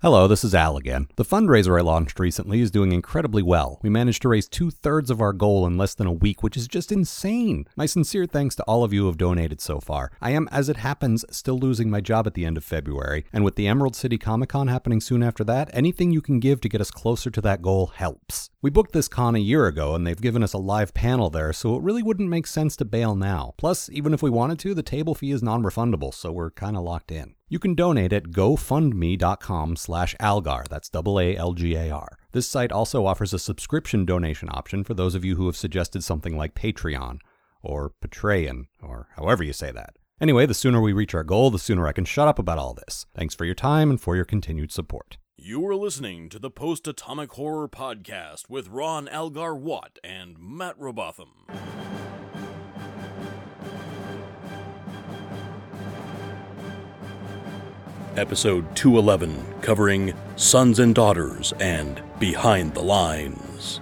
Hello, this is Al again. The fundraiser I launched recently is doing incredibly well. We managed to raise two thirds of our goal in less than a week, which is just insane. My sincere thanks to all of you who have donated so far. I am, as it happens, still losing my job at the end of February, and with the Emerald City Comic Con happening soon after that, anything you can give to get us closer to that goal helps. We booked this con a year ago, and they've given us a live panel there, so it really wouldn't make sense to bail now. Plus, even if we wanted to, the table fee is non refundable, so we're kinda locked in. You can donate at gofundme.com slash algar. That's double A L G A R. This site also offers a subscription donation option for those of you who have suggested something like Patreon or Patreon or however you say that. Anyway, the sooner we reach our goal, the sooner I can shut up about all this. Thanks for your time and for your continued support. You are listening to the Post Atomic Horror Podcast with Ron Algar Watt and Matt Robotham. Episode 211, covering Sons and Daughters and Behind the Lines.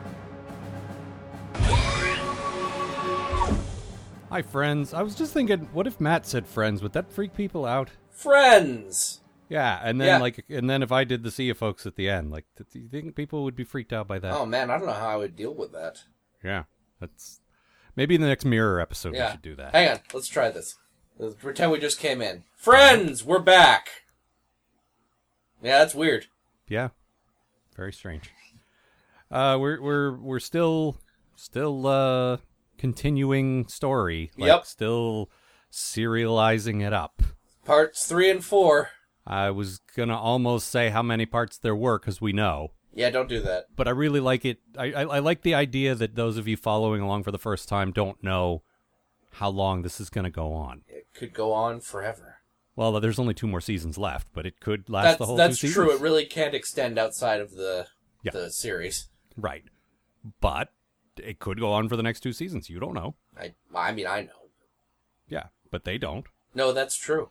Hi, friends. I was just thinking, what if Matt said friends? Would that freak people out? Friends. Yeah, and then Yeah. like, and then if I did the see you folks at the end, like, do you think people would be freaked out by that? Oh man, I don't know how I would deal with that. Yeah, that's maybe in the next mirror episode we should do that. Hang on, let's try this. Let's pretend we just came in. Friends, we're back. Yeah, that's weird. Yeah, very strange. Uh, we're we're we're still still uh continuing story. Like, Yep. Still serializing it up. Parts three and four. I was gonna almost say how many parts there were because we know, Yeah, don't do that. but I really like it. I, I I like the idea that those of you following along for the first time don't know how long this is gonna go on. It could go on forever. Well, there's only two more seasons left, but it could last That's the whole that's true. seasons. It really can't extend outside of the Yeah. the series. Right. But it could go on for the next two seasons. You don't know. I I mean I know. Yeah, but they don't. No, that's true.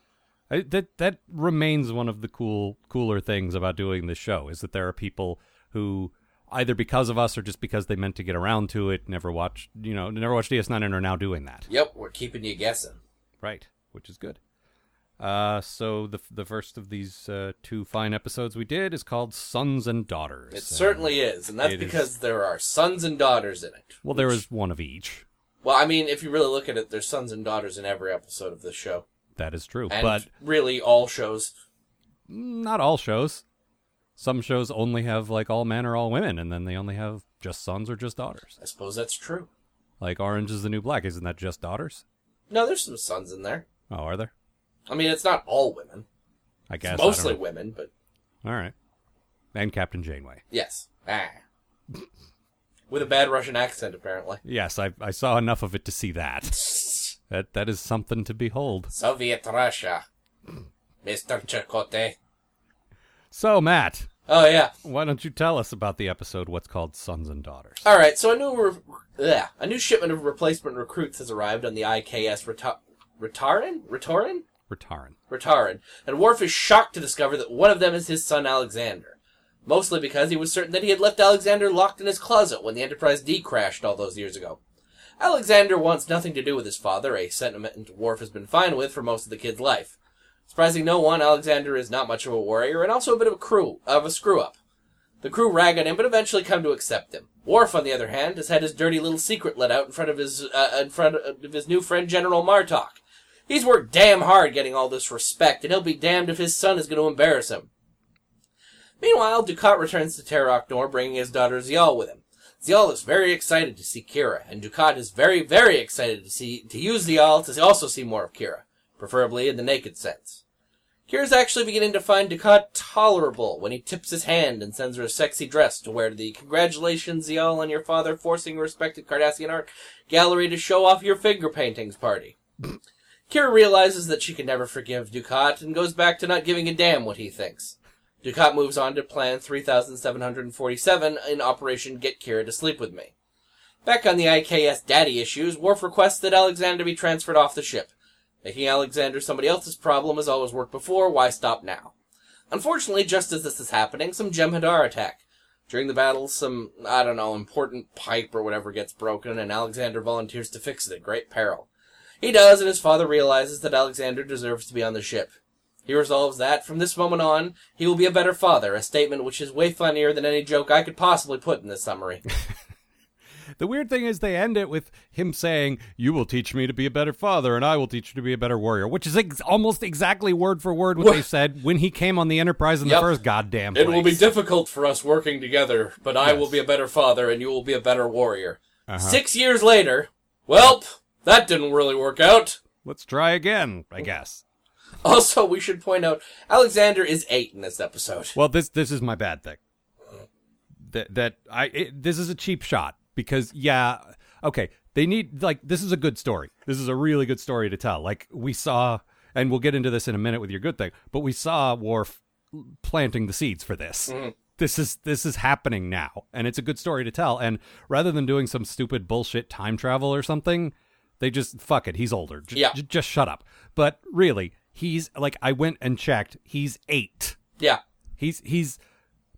I, that that remains one of the cool cooler things about doing this show is that there are people who either because of us or just because they meant to get around to it never watched you know never watched DS9 and are now doing that. Yep, we're keeping you guessing. Right, which is good. Uh, so the the first of these uh, two fine episodes we did is called Sons and Daughters. It certainly is, and that's it is- because there are sons and daughters in it. well, there which- is one of each. Well, I mean, if you really look at it, there's sons and daughters in every episode of this show, That is true, and but really all shows. not all shows. Some shows only have like all men or all women, and then they only have just sons or just daughters. I suppose that's true. Like Orange is the New Black, isn't that just daughters? No, there's some sons in there. Oh, are there? I mean, it's not all women. I guess. I don't mostly know. women, but All right. And Captain Janeway. yes. Ah. With a bad Russian accent, apparently. Yes, I I saw enough of it to see that. That that is something to behold. Soviet Russia. Mr. Chakotay. So, Matt, Oh, yeah. why don't you tell us about the episode what's called Sons and Daughters? All right, so a new, re- a new shipment of replacement recruits has arrived on the IKS Retarin Ritorin? Ritaran. Ritarin, and Worf is shocked to discover that one of them is his son Alexander. Mostly because he was certain that he had left Alexander locked in his closet when the Enterprise D crashed all those years ago. Alexander wants nothing to do with his father, a sentiment Worf has been fine with for most of the kid's life. Surprising no one, Alexander is not much of a warrior and also a bit of a crew of a screw up. The crew rag on him, but eventually come to accept him. Worf, on the other hand, has had his dirty little secret let out in front of his uh, in front of his new friend General Martok. He's worked damn hard getting all this respect, and he'll be damned if his son is going to embarrass him. Meanwhile, Dukat returns to Terok Nor, bringing his daughter Ziyal with him. Ziyal is very excited to see Kira, and Dukat is very, very excited to see to use Ziyal to also see more of Kira, preferably in the naked sense. Kira's actually beginning to find Dukat tolerable when he tips his hand and sends her a sexy dress to wear to the Congratulations, Ziyal, on your father forcing a respected Cardassian art gallery to show off your finger paintings party. Kira realizes that she can never forgive Dukat and goes back to not giving a damn what he thinks. Dukat moves on to plan 3747 in Operation Get Kira to Sleep With Me. Back on the IKS daddy issues, Worf requests that Alexander be transferred off the ship. Making Alexander somebody else's problem has always worked before, why stop now? Unfortunately, just as this is happening, some Jem'Hadar attack. During the battle, some, I don't know, important pipe or whatever gets broken, and Alexander volunteers to fix it at great peril. He does, and his father realizes that Alexander deserves to be on the ship. He resolves that from this moment on, he will be a better father, a statement which is way funnier than any joke I could possibly put in this summary. The weird thing is they end it with him saying, "You will teach me to be a better father, and I will teach you to be a better warrior," which is ex- almost exactly word for word what, What? they said when he came on the Enterprise in Yep. the first goddamn. It will be difficult for us working together, but I Yes. will be a better father and you will be a better warrior. Uh-huh. Six years later, well, that didn't really work out. Let's try again, I guess. Also, we should point out Alexander is eight in this episode. Well, this this is my bad thing. That that I it, this is a cheap shot because yeah, okay, they need like this is a good story. This is a really good story to tell. Like we saw, and we'll get into this in a minute with your good thing, but we saw Worf planting the seeds for this. Mm-hmm. This is this is happening now, and it's a good story to tell. And rather than doing some stupid bullshit time travel or something, they just fuck it. He's older. J- Yeah. j- just shut up. But really, he's like I went and checked. He's eight. Yeah. He's he's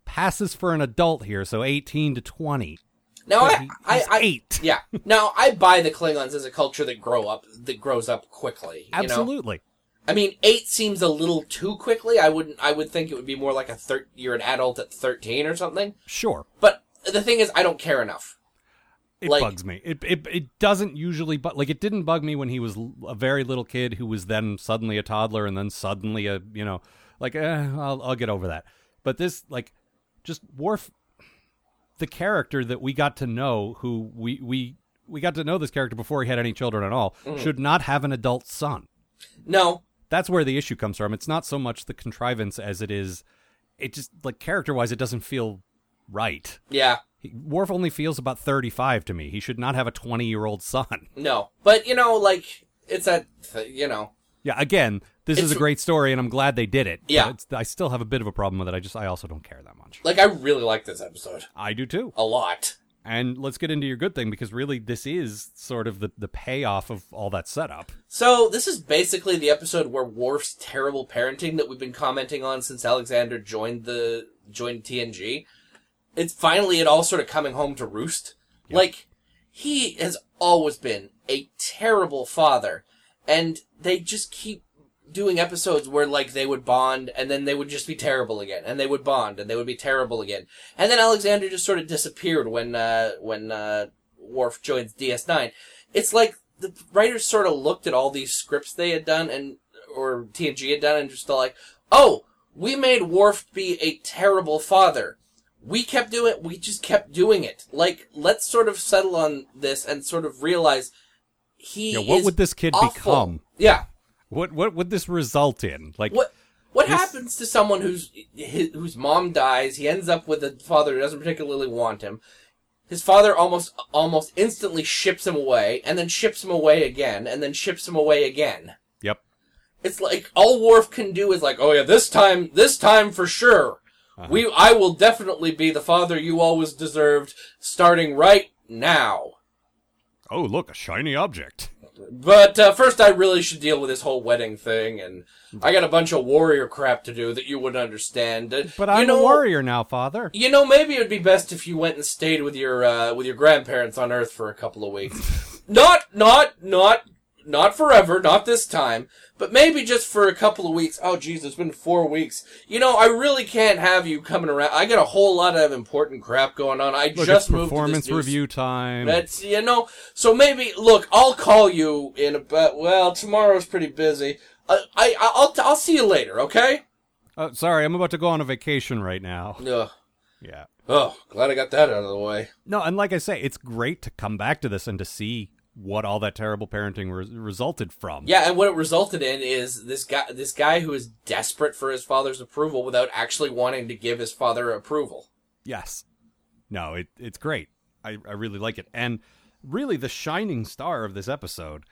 passes for an adult here, so eighteen to twenty. Now I, he- I, I, eight. Yeah. Now I buy the Klingons as a culture that grow up, that grows up quickly. you know? Absolutely. I mean, eight seems a little too quickly. I wouldn't. I would think it would be more like a thir- You're an adult at thirteen or something. Sure. But the thing is, I don't care enough. It Like- bugs me. It, it it doesn't usually but like it didn't bug me when he was a very little kid who was then suddenly a toddler and then suddenly a, you know, like eh, I'll I'll get over that. But this like just Worf the character that we got to know who we we we got to know this character before he had any children at all Mm. should not have an adult son. No. that's where the issue comes from. It's not so much the contrivance as it is, it just like character wise, it doesn't feel right. Yeah. He, Worf only feels about thirty five to me. He should not have a twenty year old son. No. But you know, like it's a you know. Yeah, again, this is a great story, and I'm glad they did it. but Yeah. I still have a bit of a problem with it. I just I also don't care that much. Like I really like this episode I do too. a lot. And let's get into your good thing because really this is sort of the the payoff of all that setup. So this is basically the episode where Worf's terrible parenting that we've been commenting on since Alexander joined the joined TNG. It's finally it all sort of coming home to roost. Like he has always been a terrible father, and they just keep doing episodes where like they would bond and then they would just be terrible again and they would bond and they would be terrible again. And then alexander just sort of disappeared when uh when uh Worf joins ds9 it's like the writers sort of looked at all these scripts they had done and or tng had done and just like oh we made Worf be a terrible father we kept doing it we just kept doing it like let's sort of settle on this and sort of realize he Yeah, what is would this kid awful. become? yeah What what would this result in? Like what what This- happens to someone whose his, whose mom dies? He ends up with a father who doesn't particularly want him. His father almost almost instantly ships him away, and then ships him away again, and then ships him away again. Yep. It's like all Worf can do is like, oh yeah, this time, this time for sure. We, I will definitely be the father you always deserved, starting right now. Oh, look, a shiny object. But uh, first, I really should deal with this whole wedding thing, and I got a bunch of warrior crap to do that you wouldn't understand. Uh, But I'm know, a warrior now, father. You know, maybe it would be best if you went and stayed with your uh, with your grandparents on Earth for a couple of weeks. not, not, not, not forever. Not this time. But maybe just for a couple of weeks. Oh, jeez, it's been four weeks. You know, I really can't have you coming around. I got a whole lot of important crap going on. I Look, just moved performance to this new review time. that's you know. So maybe look, I'll call you in about. Well, tomorrow's pretty busy. Uh, I I'll I'll see you later. Okay. Oh, sorry, I'm about to go on a vacation right now. Ugh. Yeah. Oh, glad I got that out of the way. No, and like I say, it's great to come back to this and to see what all that terrible parenting re- resulted from. Yeah, and what it resulted in is this guy this guy who is desperate for his father's approval without actually wanting to give his father approval. Yes. No, it it's great. I, I really like it. And really the shining star of this episode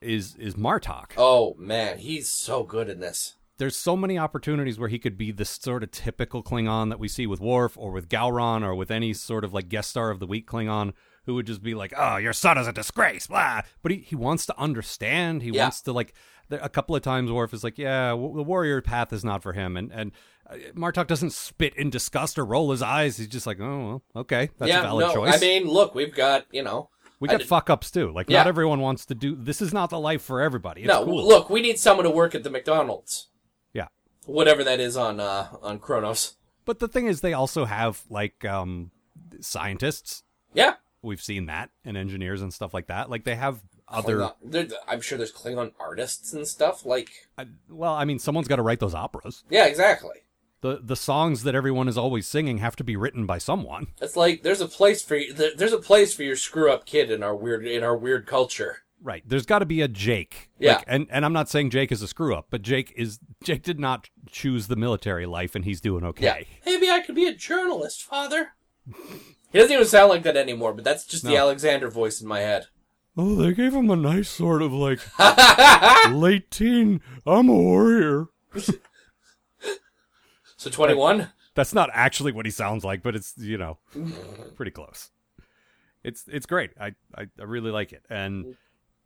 is is Martok. Oh man, he's so good in this. There's so many opportunities where he could be the sort of typical Klingon that we see with Worf or with Gowron or with any sort of like guest star of the week Klingon who would just be like, "Oh, your son is a disgrace," blah. But he, he wants to understand. He Yeah. wants to like. A couple of times, Worf is like, "Yeah, w- the warrior path is not for him," and and uh, Martok doesn't spit in disgust or roll his eyes. He's just like, "Oh, well, okay, that's yeah, a valid no, choice." I mean, look, we've got you know. we got fuck ups too. Like, Yeah. not everyone wants to do. This is not the life for everybody. It's no, cool. look, we need someone to work at the McDonald's. Yeah. Whatever that is on uh, on Kronos. But the thing is, they also have like um, scientists. Yeah. We've seen that and engineers and stuff like that. Like they have other. I'm sure there's Klingon artists and stuff. Like, I- well, I mean, someone's got to write those operas. yeah, exactly. The the songs that everyone is always singing have to be written by someone. It's like there's a place for you, there's a place for your screw up kid in our weird in our weird culture. Right. There's got to be a Jake. Yeah. Like, and and I'm not saying Jake is a screw up, but Jake is Jake did not choose the military life, and he's doing okay. Yeah. Maybe I could be a journalist, father. He doesn't even sound like that anymore, but that's just the No. Alexander voice in my head. Oh, they gave him a nice sort of like late teen. I'm a warrior. So 21? That's not actually what he sounds like, but it's you know pretty close. It's it's great. I, I I really like it, and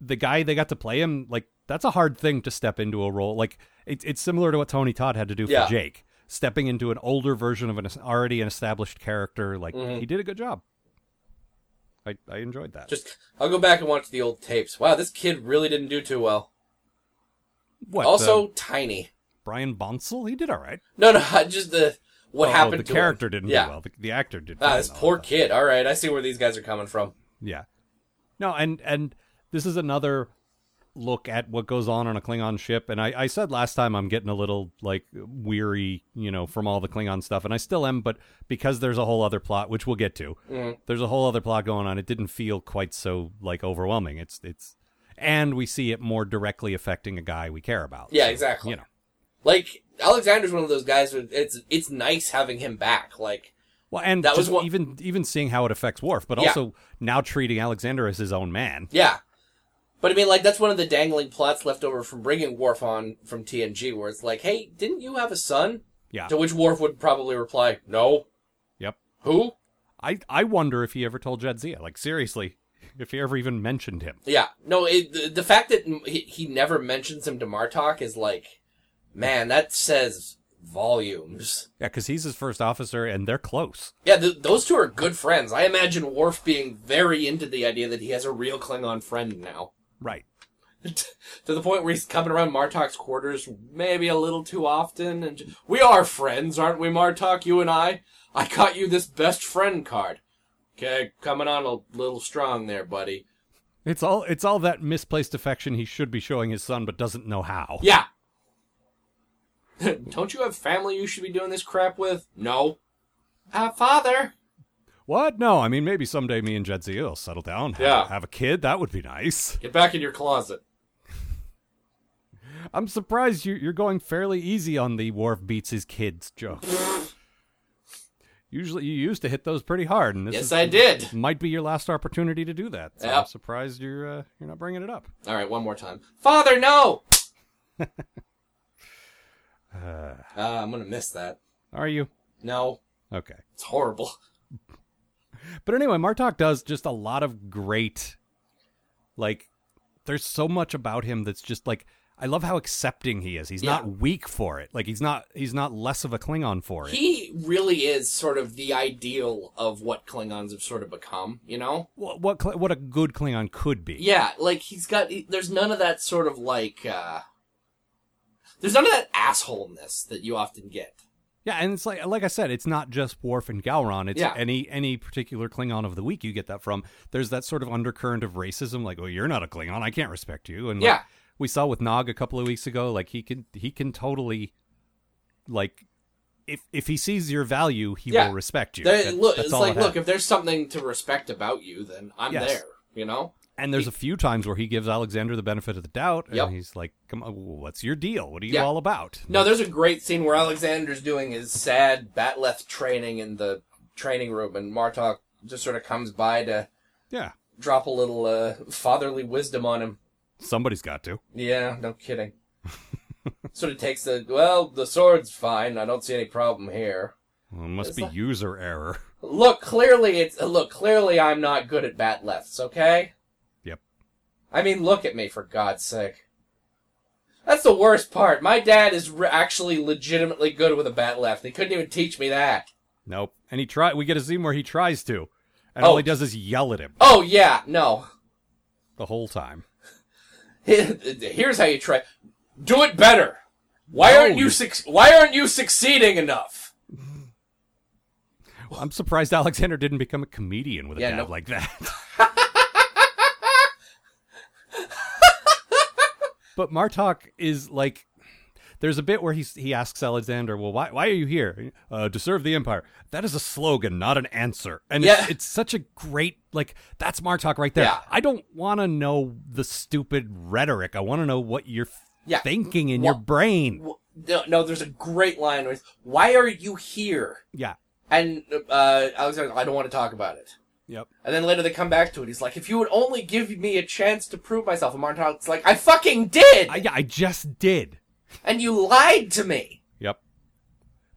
the guy they got to play him like that's a hard thing to step into a role. Like it's it's similar to what Tony Todd had to do for Yeah. Jake, stepping into an older version of an already an established character. Like Mhm. he did a good job. I I enjoyed that. Just I'll go back and watch the old tapes. Wow, this kid really didn't do too well. what also tiny. Brian Bonsall, he did all right. No, no, just the what Oh, happened the character him. didn't yeah. do well. The, the actor did. Ah, this poor kid. All right, I see where these guys are coming from. Yeah. No, and and this is another look at what goes on on a Klingon ship. And I, I said last time I'm getting a little like weary, you know, from all the Klingon stuff, and I still am. But because there's a whole other plot, which we'll get to, Mhm. there's a whole other plot going on. It didn't feel quite so like overwhelming. It's it's, and we see it more directly affecting a guy we care about. Yeah, So, exactly. You know. Like Alexander's one of those guys. Where it's it's nice having him back. Like Well, and That was even even seeing how it affects Worf, but Yeah. also now treating Alexander as his own man. yeah. But I mean, like that's one of the dangling plots left over from bringing Worf on from TNG, where it's like, "Hey, didn't you have a son?" Yeah. To which Worf would probably reply, "No." Yep. Who? I I wonder if he ever told Jadzia. Like seriously, if he ever even mentioned him. Yeah, no. It, the, the fact that he, he never mentions him to Martok is like, man, that says volumes. Yeah, because he's his first officer, and they're close. Yeah, th- those two are good friends. I imagine Worf being very into the idea that he has a real Klingon friend now. Right. to the point where he's coming around Martok's quarters maybe a little too often. And j- we are friends, aren't we, Martok? You and I. I got you this best friend card. Okay, coming on a little strong there, buddy. It's all it's all that misplaced affection he should be showing his son, but doesn't know how. Yeah. Don't you have family you should be doing this crap with? No. Uh, father. What? No, I mean maybe someday me and Jadzia will settle down. Have, Yeah. Have a kid. That would be nice. Get back in your closet. I'm surprised you, you're going fairly easy on the Worf beats his kids joke. Usually you used to hit those pretty hard, and this Yes, is, I did. might be your last opportunity to do that. So I'm surprised you're uh, you're not bringing it up. All right, one more time. Father, no. Uh, Uh, I'm gonna miss that. are you No, okay? it's horrible. But anyway, Martok does just a lot of great like there's so much about him that's just like I love how accepting he is. He's Yeah. not weak for it. Like he's not he's not less of a Klingon for it. He really is sort of the ideal of what Klingons have sort of become. You know? what what, what a good Klingon could be. Yeah, like he's got. There's none of that sort of like. uh There's none of that assholeness that you often get. Yeah, and it's like like I said, it's not just Worf and Gowron. It's Yeah. any any particular Klingon of the week you get that from. There's that sort of undercurrent of racism, like, "Oh, you're not a Klingon. I can't respect you." And like, Yeah. we saw with Nog a couple of weeks ago, like he can he can totally like if if he sees your value, he Yeah. will respect you. There- That- look, that's it's like, it look, if there's something to respect about you, then I'm Yes. there. You know? And there's a few times where he gives Alexander the benefit of the doubt, and Yep. he's like, "Come on, what's your deal? What are you Yeah. all about?" No, there's a great scene where Alexander's doing his sad bat'leth training in the training room, and Martok just sort of comes by to yeah, drop a little uh, fatherly wisdom on him. somebody's got to. Yeah, no kidding. sort of takes the well, the sword's fine. I don't see any problem here. Well, it must It's be like- user error. Look, clearly it's look. Clearly, I'm not good at bat bat'leths. Okay. I mean, look at me for God's sake. That's the worst part. My dad is re- actually legitimately good with a bat'leth. He couldn't even teach me that. Nope. And he try. We get a scene where he tries to, and Oh. all he does is yell at him Oh yeah, no. the whole time. Here's how you try. Do it better. Why No, aren't you you- suc- Why aren't you succeeding enough? I'm surprised Alexander didn't become a comedian with a Yeah, dad no- like that. but Martok is like, there's a bit where he he asks Alexander, "Well, why why are you here? Uh, to serve the Empire." That is a slogan, not an answer, and Yeah. it's, it's such a great like that's Martok right there. Yeah. I don't want to know the stupid rhetoric. I want to know what you're Yeah. thinking in your brain. No, no, there's a great line with, "Why are you here?" yeah. And uh, Alexander, I don't want to talk about it. Yep. And then later they come back to it. He's like, "If you would only give me a chance to prove myself," and Martok's like, "I fucking did, I, I just did. and you lied to me." Yep.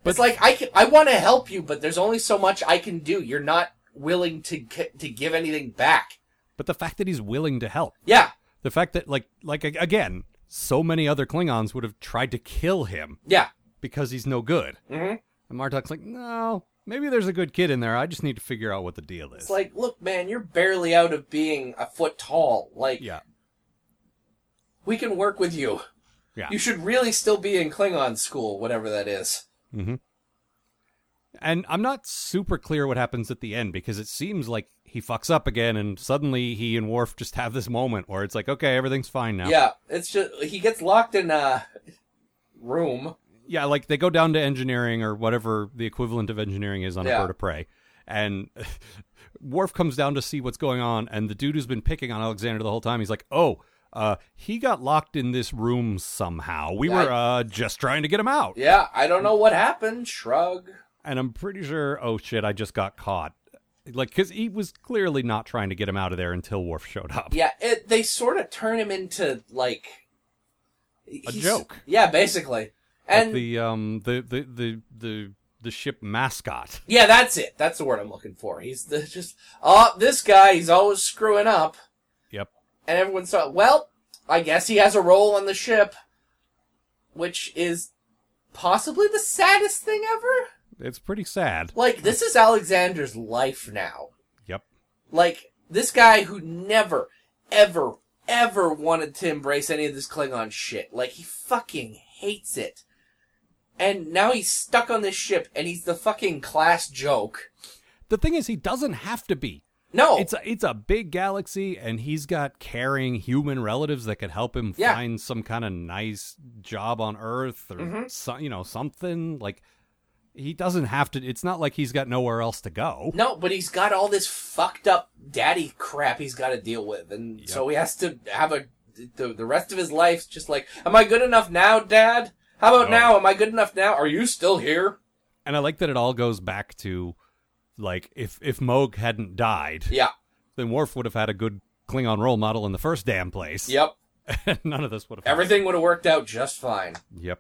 But it's like I can, I want to help you, but there's only so much I can do. You're not willing to to give anything back. But the fact that he's willing to help, Yeah, the fact that like like again, so many other Klingons would have tried to kill him yeah. because he's no good. hmm And Martok's like, no, maybe there's a good kid in there. I just need to figure out what the deal is. It's like, look, man, you're barely out of being a foot tall. Like, yeah, we can work with you. yeah. You should really still be in Klingon school, whatever that is. Mm-hmm. And I'm not super clear what happens at the end because it seems like he fucks up again, and suddenly he and Worf just have this moment where it's like, okay, everything's fine now. Yeah, it's just he gets locked in a room. Yeah, like they go down to engineering or whatever the equivalent of engineering is on a bird of prey, and Worf comes down to see what's going on, and the dude who's been picking on Alexander the whole time, he's like, "Oh, uh, he got locked in this room somehow. We were uh, just trying to get him out." Yeah, I don't know what happened. Shrug. And I'm pretty sure, oh shit, I just got caught. Like, because he was clearly not trying to get him out of there until Worf showed up. Yeah, it, they sort of turn him into like A joke. Yeah, basically. Like And the um the the the the the ship mascot. yeah, that's it. That's the word I'm looking for. He's the just oh, this guy. He's always screwing up. Yep. and everyone's thought, well, I guess he has a role on the ship, which is possibly the saddest thing ever. It's pretty sad. Like, this is Alexander's life now. Yep. Like, this guy who never, ever, ever wanted to embrace any of this Klingon shit. Like, he fucking hates it. And now he's stuck on this ship, and he's the fucking class joke. The thing is, he doesn't have to be. No, It's a, it's a big galaxy, and he's got caring human relatives that could help him Yeah. find some kind of nice job on Earth or Mm-hmm. so, you know something. Like he doesn't have to. It's not like he's got nowhere else to go. No, but he's got all this fucked up daddy crap he's got to deal with, and so he has to have a the the rest of his life just like, am I good enough now, Dad? How about Oh. now? Am I good enough now? Are you still here? And I like that it all goes back to like if if Mogh hadn't died, Yeah. then Worf would have had a good Klingon role model in the first damn place. Yep. None of this would have. Everything would have worked out just fine. Yep.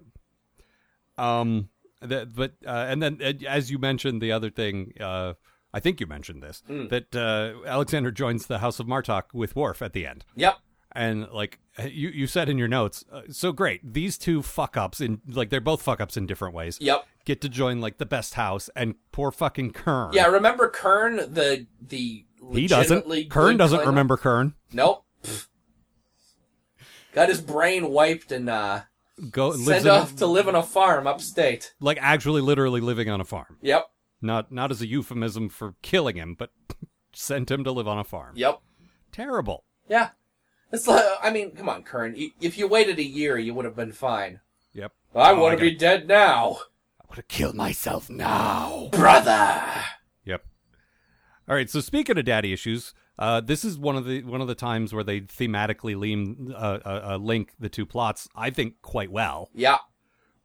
Um. That, but uh, and then uh, as you mentioned, the other thing, uh, I think you mentioned this Hmm. that uh, Alexander joins the House of Martok with Worf at the end, Yep. and like you you said in your notes, uh, so great. These two fuck ups in like they're both fuck ups in different ways. Yep. Get to join like the best house, and poor fucking Kurn. Yeah. Remember Kurn, the the he doesn't. Kurn doesn't Klingon? remember Kurn. Nope. Pfft. Got his brain wiped and uh, Go sent in a- off to live on a farm upstate. like actually literally living on a farm. Yep. Not not as a euphemism for killing him, but sent him to live on a farm. Yep. Terrible. Yeah. It's like, I mean, come on, Kurn. If you waited a year, you would have been fine. Yep. I Oh, want to be dead now. I want to kill myself now. Brother! Yep. All right. So speaking of daddy issues, uh, this is one of the one of the times where they thematically lean, uh, uh, uh, link the two plots. I think quite well, Yeah.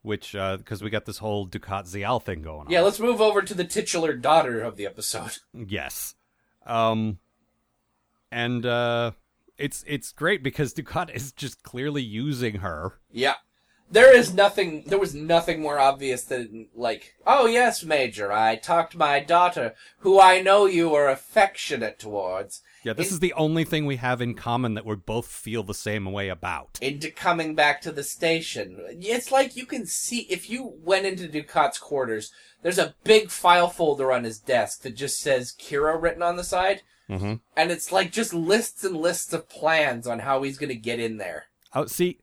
which because we got this whole Dukat Ziyal thing going on. Yeah, let's move over to the titular daughter of the episode. Yes. Um. And uh, it's it's great because Dukat is just clearly using her. Yeah. There is nothing, there was nothing more obvious than, like, oh yes, Major, I talked my daughter, who I know you are affectionate towards, Yeah, this is the only thing we have in common that we both feel the same way about. into coming back to the station. It's like you can see, if you went into Dukat's quarters, there's a big file folder on his desk that just says Kira written on the side. Mm-hmm. And it's like just lists and lists of plans on how he's gonna get in there. Oh, see,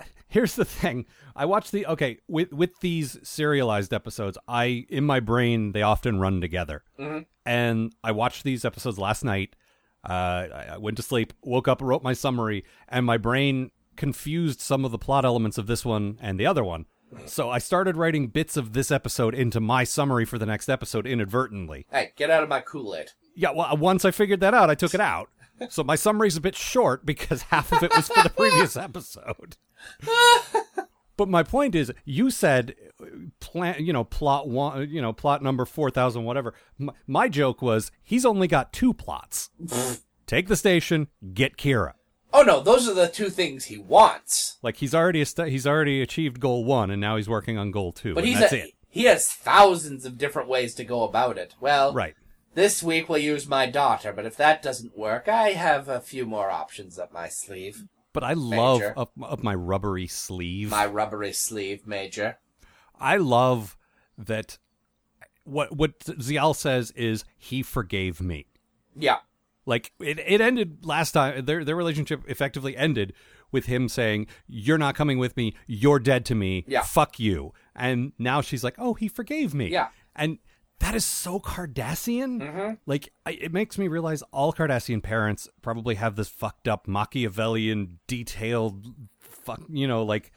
here's the thing. I watch the okay with with these serialized episodes. I in my brain they often run together, and I watched these episodes last night. Uh, I, I went to sleep, woke up, wrote my summary, and my brain confused some of the plot elements of this one and the other one. So I started writing bits of this episode into my summary for the next episode inadvertently. Hey, get out of my Kool Aid. Yeah, well, once I figured that out, I took it out. So my summary's a bit short because half of it was for the previous episode. But my point is, you said uh, plan, you know, plot one, you know, plot number four thousand, whatever. My, my joke was he's only got two plots. Take the station, get Kira. Oh no, those are the two things he wants. Like he's already est- he's already achieved goal one, and now he's working on goal two. But and he's that's a, it, he has thousands of different ways to go about it. Well, right? This week we'll use my daughter, but if that doesn't work, I have a few more options up my sleeve. But I love Major. up, up my rubbery sleeve. My rubbery sleeve, Major. I love that. What what Ziyal says is he forgave me. Yeah. Like it, it ended last time. Their their relationship effectively ended with him saying, "You're not coming with me. You're dead to me. Yeah. Fuck you." And now she's like, "Oh, he forgave me." Yeah. And that is so Cardassian. Mm-hmm. Like I, it makes me realize all Cardassian parents probably have this fucked up Machiavellian, detailed, fuck, you know, like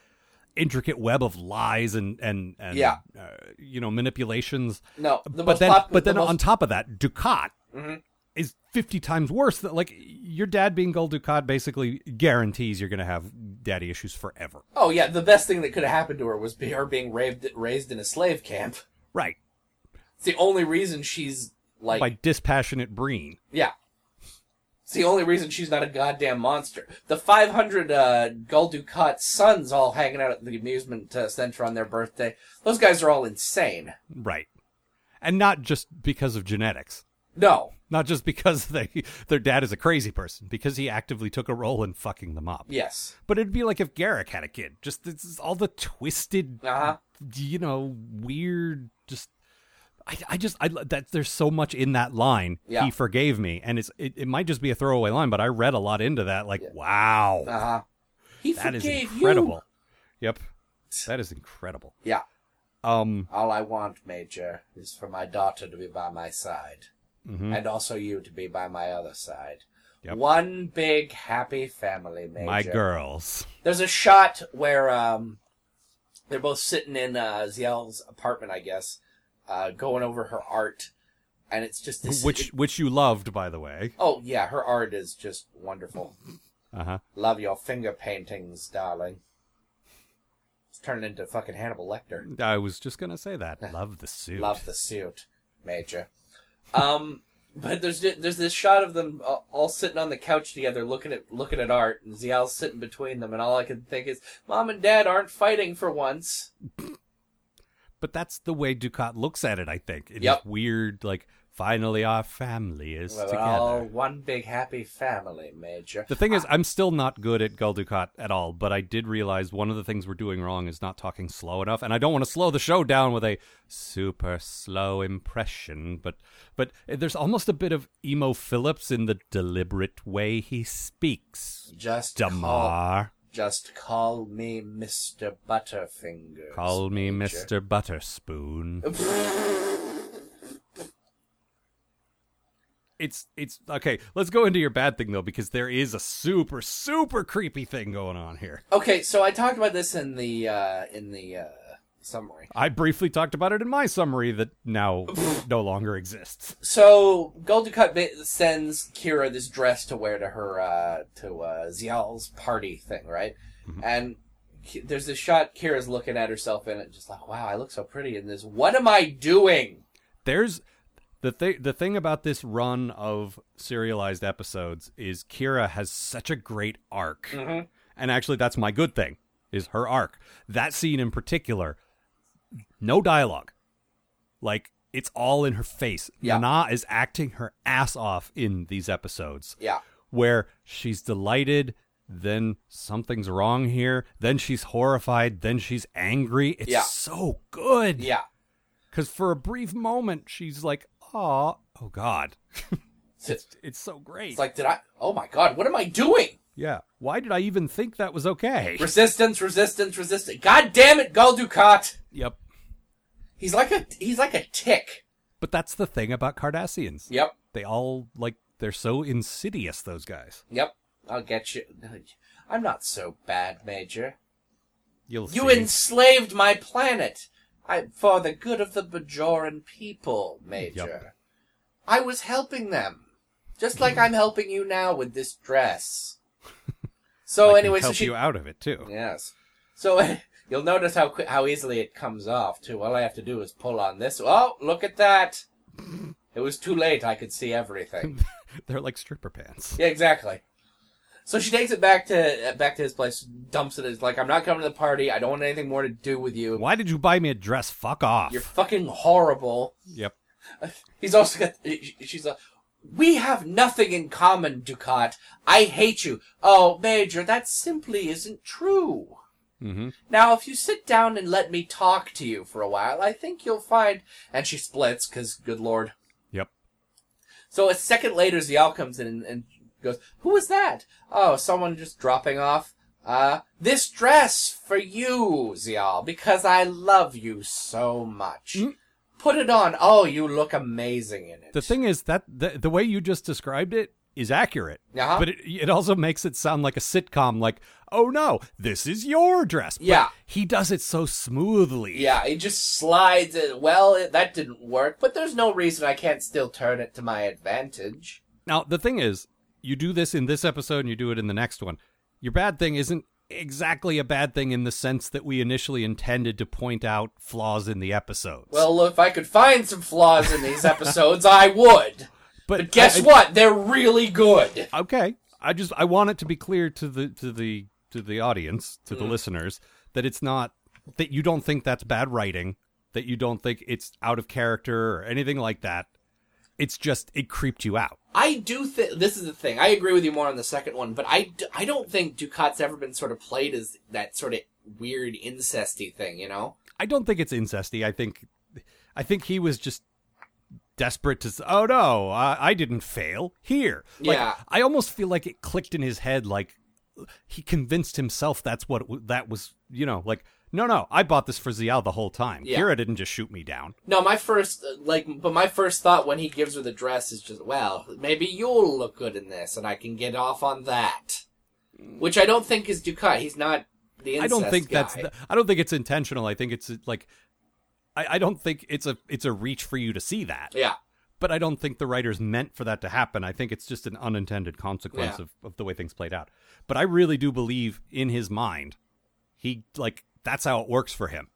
intricate web of lies and and and Yeah. uh, you know manipulations. No, the but then, pop- but then the most- on top of that, Dukat Mm-hmm. is fifty times worse. That like your dad being Gul Dukat basically guarantees you're gonna have daddy issues forever. Oh yeah, the best thing that could have happened to her was be her being raised raised in a slave camp. Right. It's the only reason she's like By dispassionate Breen. Yeah. It's the only reason she's not a goddamn monster. The 500 uh, Gul Dukat sons all hanging out at the amusement uh, center on their birthday. Those guys are all insane. Right. And not just because of genetics. No. Not just because they their dad is a crazy person, because he actively took a role in fucking them up. Yes. But it'd be like if Garak had a kid. Just all the twisted, Uh huh. you know, weird. Just I, I just I that there's so much in that line. Yeah. He forgave me, and it's it, it might just be a throwaway line, but I read a lot into that. Like, wow, Uh huh. He that is forgave incredible. Yep, that is incredible. Yeah. Um, All I want, Major, is for my daughter to be by my side. mhm. And also you to be by my other side. Yep. One big happy family, Major. my girls. There's a shot where um, they're both sitting in uh, Ziyal's apartment, I guess, uh, going over her art, and it's just this. Which which you loved, by the way. oh yeah, her art is just wonderful. Uh huh. Love your finger paintings, darling. It's turning into fucking Hannibal Lecter. I was just gonna say that. Love the suit. Love the suit, Major. Um, but there's there's this shot of them all, all sitting on the couch together, looking at looking at art, and Ziyal's sitting between them, and all I can think is, Mom and Dad aren't fighting for once. But that's the way Dukat looks at it. I think. It is Yep. weird. Like finally, our family is We're together. all one big happy family, Major. The thing is, I'm still not good at Gul Dukat at all, but I did realize one of the things we're doing wrong is not talking slow enough, and I don't want to slow the show down with a super slow impression, but but there's almost a bit of Emo Philips in the deliberate way he speaks. just call, Damar, just call me Mr. Butterfinger. call me Major. Mr. Butterspoon. It's it's okay. Let's go into your bad thing though, because there is a super super creepy thing going on here. Okay, so I talked about this in the uh, in the uh, summary. I briefly talked about it in my summary that now no longer exists. So Gul Dukat ba- sends Kira this dress to wear to her uh, to uh, Ziyal's party thing, right? And there's this shot Kira's looking at herself in it, just like, wow, I look so pretty in this. What am I doing? There's the thing. The thing about this run of serialized episodes is Kira has such a great arc, and actually, that's my good thing is her arc. That scene in particular, no dialogue, like it's all in her face. Yeah. Na is acting her ass off in these episodes. Yeah. where she's delighted, then something's wrong here, then she's horrified, then she's angry. It's Yeah. so good. Yeah. Because for a brief moment, she's like, "Aw, oh God," It's, it's so great. it's like, did I? Oh my god, what am I doing? Yeah. Why did I even think that was okay? Resistance, resistance, resistance. God damn it, Gul Dukat! Yep. He's like a he's like a tick. But that's the thing about Cardassians. Yep. They all like they're so insidious. Those guys. Yep. I'll get you. I'm not so bad, Major. You'll You see. enslaved my planet. I for the good of the Bajoran people, Major. Yep. I was helping them. Just like I'm helping you now with this dress. So I anyway, so she you out of it too. Yes. So you'll notice how how easily it comes off too. All I have to do is pull on this. Oh, look at that! It was too late. I could see everything. They're like stripper pants. yeah, exactly. So she takes it back to back to his place, dumps it. Is like, I'm not coming to the party. I don't want anything more to do with you. Why did you buy me a dress? Fuck off. You're fucking horrible. Yep. He's also got. She's like, we have nothing in common, Dukat. I hate you. Oh, Major, that simply isn't true. Mm-hmm. Now, if you sit down and let me talk to you for a while, I think you'll find. And she splits, because, good lord. Yep. So a second later, Ziyal comes in and, and goes, Who was that? Oh, someone just dropping off. Uh, this dress for you, Ziyal, because I love you so much. Mm. Put it on. Oh, you look amazing in it. The thing is that the, the way you just described it is accurate. Uh-huh. But it, it also makes it sound like a sitcom, like, oh no, this is your dress. But Yeah. he does it so smoothly. Yeah, it just slides. It. Well, it, that didn't work, but there's no reason I can't still turn it to my advantage. Now, the thing is, you do this in this episode and you do it in the next one. Your bad thing isn't exactly a bad thing in the sense that we initially intended to point out flaws in the episodes. Well, if I could find some flaws in these episodes, I would. But guess I- I- what? They're really good. Okay. I just I want it to be clear to the to the to the audience, to the listeners, that it's not that you don't think that's bad writing, that you don't think it's out of character or anything like that. It's just it creeped you out. I do think this is the thing. I agree with you more on the second one, but I, d- I don't think Dukat's ever been sort of played as that sort of weird incesty thing. You know? I don't think it's incesty. I think I think he was just desperate to oh no I, I didn't fail here like, Yeah. i almost feel like it clicked in his head like he convinced himself that's what w- that was you know like no no i bought this for ziyal the whole time Yeah. kira didn't just shoot me down No, my first like, but my first thought when he gives her the dress is just, well, maybe you'll look good in this, and I can get off on that. Which I don't think is Ducat. He's not the i don't think guy. that's the, i don't think it's intentional i think it's like I, I don't think it's a it's a reach for you to see that yeah. But I don't think the writers meant for that to happen. I think it's just an unintended consequence Yeah. of, of the way things played out. But I really do believe in his mind, he like that's how it works for him.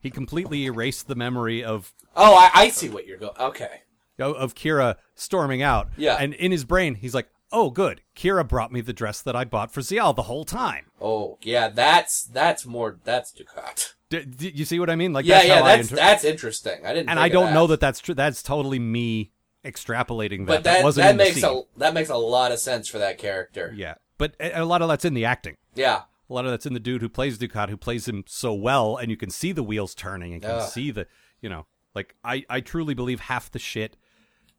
He completely erased the memory of Oh, I, I see what you're going. Okay. of Kira storming out. Yeah. And in his brain, he's like, "Oh, good. Kira brought me the dress that I bought for Ziyal the whole time." Oh, yeah. That's that's more. That's Dukat. D- d- you see what I mean? Like Yeah, that's yeah. That's inter- that's interesting. I didn't. and I don't that. know that that's true. That's totally me extrapolating that. But that wasn't that makes a that makes a lot of sense for that character. Yeah, but a a lot of that's in the acting. Yeah. A lot of that's in the dude who plays Dukat, who plays him so well, and you can see the wheels turning and can Ugh. see the, you know, like I, I truly believe half the shit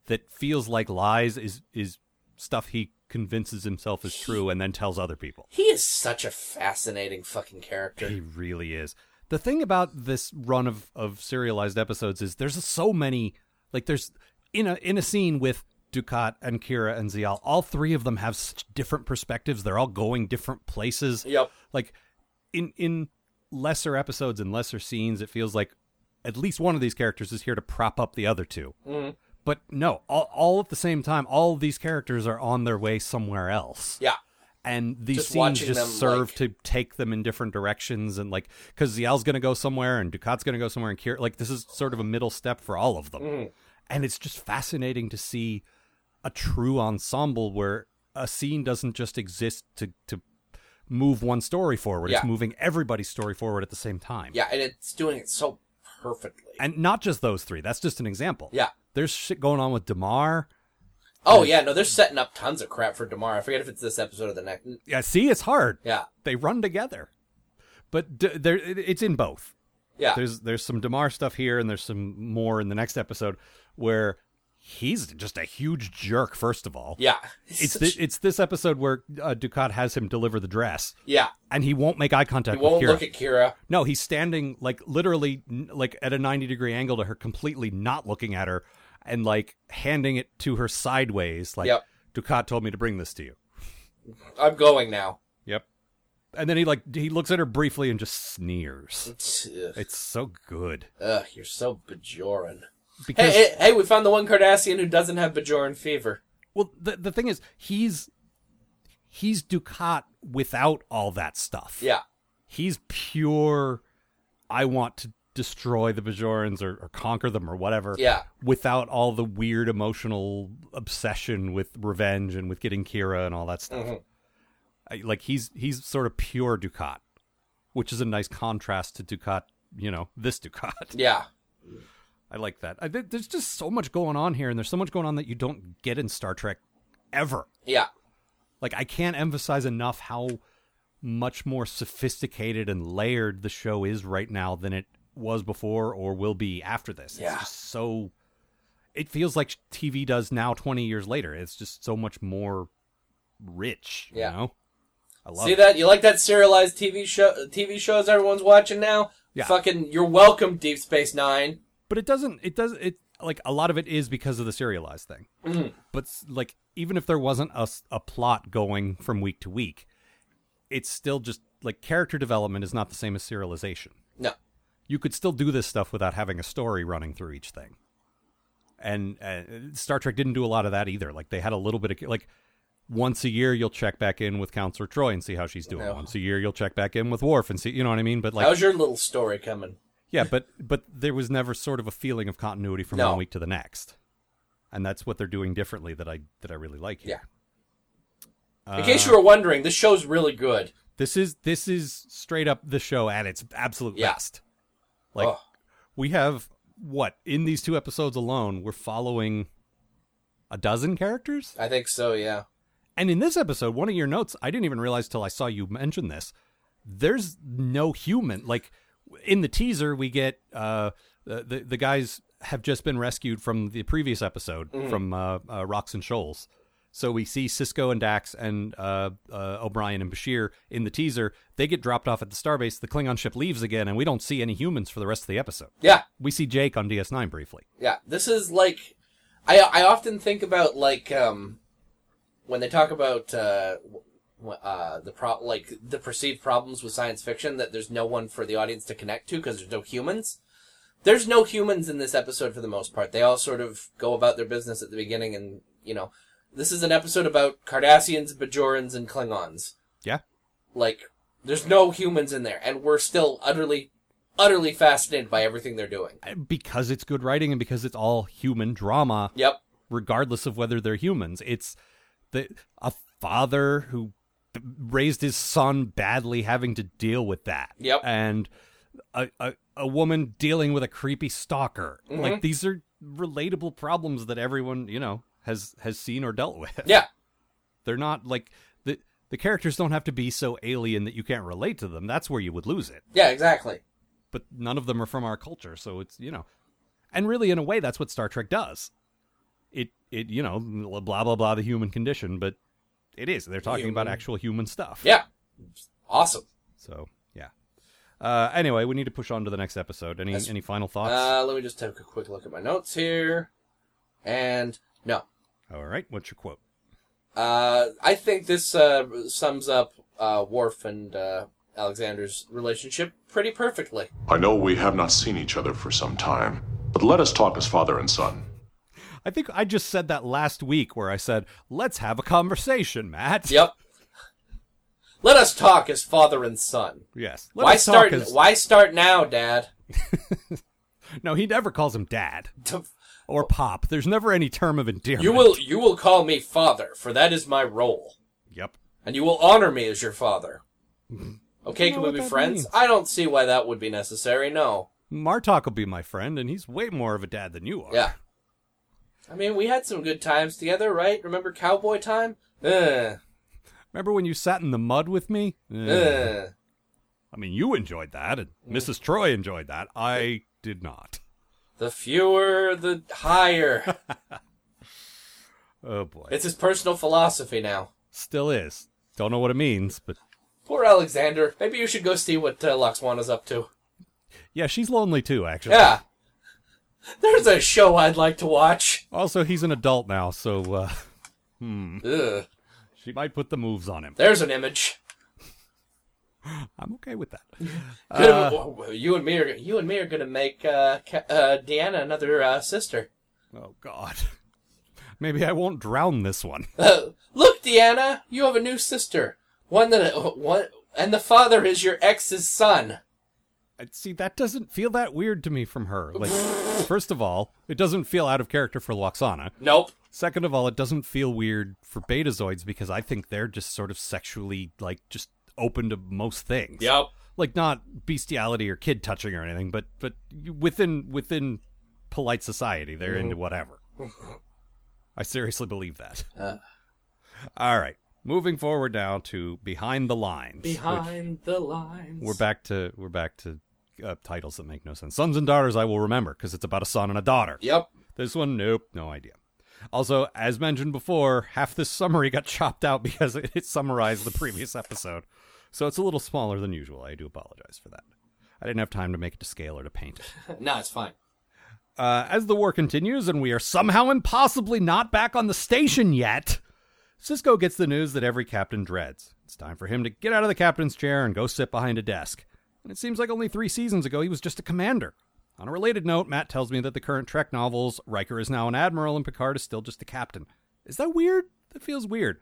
that feels like lies is is stuff he convinces himself is true and then tells other people. He is such a fascinating fucking character. He really is. The thing about this run of, of serialized episodes is there's so many like there's in a in a scene with Dukat and Kira and Ziyal, all three of them have such different perspectives. They're all going different places. Yep. Like in in lesser episodes and lesser scenes, it feels like at least one of these characters is here to prop up the other 2 Mm-hmm. But no, all, all at the same time, all these characters are on their way somewhere else Yeah. And these Just scenes just serve like- to take them in different directions and like because Ziyal's gonna go somewhere and Dukat's gonna go somewhere and Kier like this is sort of a middle step for all of them. Mm-hmm. and it's just fascinating to see a true ensemble where a scene doesn't just exist to to move one story forward. It's moving everybody's story forward at the same time. Yeah, and it's doing it so perfectly. and not just those three. That's just an example. Yeah. there's shit going on with Damar Oh yeah, no, they're setting up tons of crap for tomorrow. I forget if it's this episode or the next. yeah see it's hard Yeah, they run together but d- there it's in both yeah, there's there's some Damar stuff here, and there's some more in the next episode where he's just a huge jerk. First of all, Yeah. it's thi- it's this episode where uh, Dukat has him deliver the dress, yeah. and he won't make eye contact He won't Kira. look at Kira. no, he's standing like literally like at a ninety degree angle to her, completely not looking at her, and like handing it to her sideways. Like Yep. Dukat told me to bring this to you. I'm going now. Yep. And then he like he looks at her briefly and just sneers. Ugh, It's so good Ugh, you're so Bajoran. because Hey, hey, hey, we found the one Cardassian who doesn't have Bajoran fever. well the the thing is he's he's Dukat without all that stuff. Yeah. He's pure. I want to destroy the Bajorans or, or conquer them or whatever. Yeah. Without all the weird emotional obsession with revenge and with getting Kira and all that stuff. Mhm. I, like he's he's sort of pure Dukat, which is a nice contrast to Dukat. You know this Dukat. Yeah. I like that. I, there's just so much going on here, and there's so much going on that you don't get in Star Trek ever. Yeah. Like I can't emphasize enough how much more sophisticated and layered the show is right now than it was before or will be after this. Yeah. Just so it feels like TV does now 20 years later. It's just so much more rich, Yeah. you know? I love See it. that? You like that serialized TV show? TV shows everyone's watching now? Yeah. Fucking, you're welcome, Deep Space Nine. But it doesn't it does it like a lot of it is because of the serialized thing. Mhm. But like even if there wasn't a, a plot going from week to week, it's still just like character development is not the same as serialization. No. You could still do this stuff without having a story running through each thing. And uh, Star Trek didn't do a lot of that either. Like they had a little bit of like once a year you'll check back in with Counselor Troi and see how she's doing. No. Once a year you'll check back in with Worf and see, you know what I mean? But like How's your little story coming? yeah, but but there was never sort of a feeling of continuity from No. one week to the next. And that's what they're doing differently that I that I really like here. In case you were wondering, this show's really good. This is this is straight up the show at its absolute Yeah. best. Like Oh. we have what in these two episodes alone, we're following a dozen characters. I think so, yeah. And in this episode, one of your notes, I didn't even realize till I saw you mention this. There's no human. Like in the teaser, we get uh, the the, guys have just been rescued from the previous episode from uh, uh, Rocks and Shoals. So we see Sisko and Dax and uh, uh, O'Brien and Bashir in the teaser. They get dropped off at the starbase. The Klingon ship leaves again, and we don't see any humans for the rest of the episode. Yeah, We see Jake on DS9 briefly. yeah. This is like, I I often think about like um, when they talk about uh, uh the pro like the perceived problems with science fiction that there's no one for the audience to connect to because there's no humans. There's no humans in this episode for the most part. They all sort of go about their business at the beginning, and you know, this is an episode about Cardassians, Bajorans, and Klingons. Yeah. Like, there's no humans in there, and we're still utterly, utterly fascinated by everything they're doing. Because it's good writing and because it's all human drama. Yep. regardless of whether they're humans. It's the a father who raised his son badly having to deal with that. Yep. And a, a, a woman dealing with a creepy stalker. Mm-hmm. Like these are relatable problems that everyone, you know, has has seen or dealt with. Yeah. They're not like the the characters don't have to be so alien that you can't relate to them. That's where you would lose it. Yeah, exactly. But none of them are from our culture, so it's, you know. And really in a way that's what Star Trek does. It it, you know, blah blah blah the human condition, but it is. They're talking about actual human stuff. Yeah. Awesome. So, yeah. Uh, anyway, we need to push on to the next episode. Any That's- any final thoughts? Uh, let me just take a quick look at my notes here. And, no. All right, what's your quote? Uh, I think this uh, sums up uh, Worf and uh, Alexander's relationship pretty perfectly. I know we have not seen each other for some time, but let us talk as father and son. I think I just said that last week where I said, "Let's have a conversation, Matt." Yep. Let us talk as father and son. Yes. Let Why us talk start? as- Why start now, Dad? No, he never calls him dad or pop. There's never any term of endearment. You will. You will call me father, for that is my role, Yep. and you will honor me as your father. Okay, can we be friends? means. I don't see why that would be necessary. No. Martok will be my friend, and he's way more of a dad than you are. Yeah. I mean, we had some good times together, right? Remember cowboy time? Ugh. Remember when you sat in the mud with me? Eh. Ugh. I mean, you enjoyed that, and mm. Mrs. Troi enjoyed that. I did not. The fewer, the higher. Oh boy. It's his personal philosophy now. Still is. Don't know what it means, but Poor Alexander. Maybe you should go see what uh, Lwaxana's up to. yeah, she's lonely too, actually. Yeah. There's a show I'd like to watch. Also, he's an adult now, so uh, Ugh. she might put the moves on him. There's an image. I'm okay with that. Good- you and me are you and me are gonna make uh, uh, Deanna another uh, sister. Oh God. Maybe I won't drown this one. Uh, look, Deanna, you have a new sister. One that uh, one, and the father is your ex's son. See, that doesn't feel that weird to me from her. Like, first of all, it doesn't feel out of character for Lwaxana. Nope. Second of all, it doesn't feel weird for Betazoids because I think they're just sort of sexually, like, just open to most things. Yep. Like, not bestiality or kid touching or anything, but but within within polite society, they're into whatever. I seriously believe that. Uh. All right, moving forward now to behind the lines. Behind the lines. we're back to we're back to uh, titles that make no sense. Sons and daughters, I will remember because it's about a son and a daughter. Yep. This one, nope, no idea. Also, as mentioned before, half this summary got chopped out because it, it summarized the previous episode, so it's a little smaller than usual. I do apologize for that. I didn't have time to make it to scale or to paint it. no, it's fine. Uh, as the war continues and we are somehow impossibly not back on the station yet, Sisko gets the news that every captain dreads. It's time for him to get out of the captain's chair and go sit behind a desk. And it seems like only three seasons ago he was just a commander. On a related note, Matt tells me that the current Trek novels, Riker is now an admiral and Picard is still just a captain. Is that weird? That feels weird.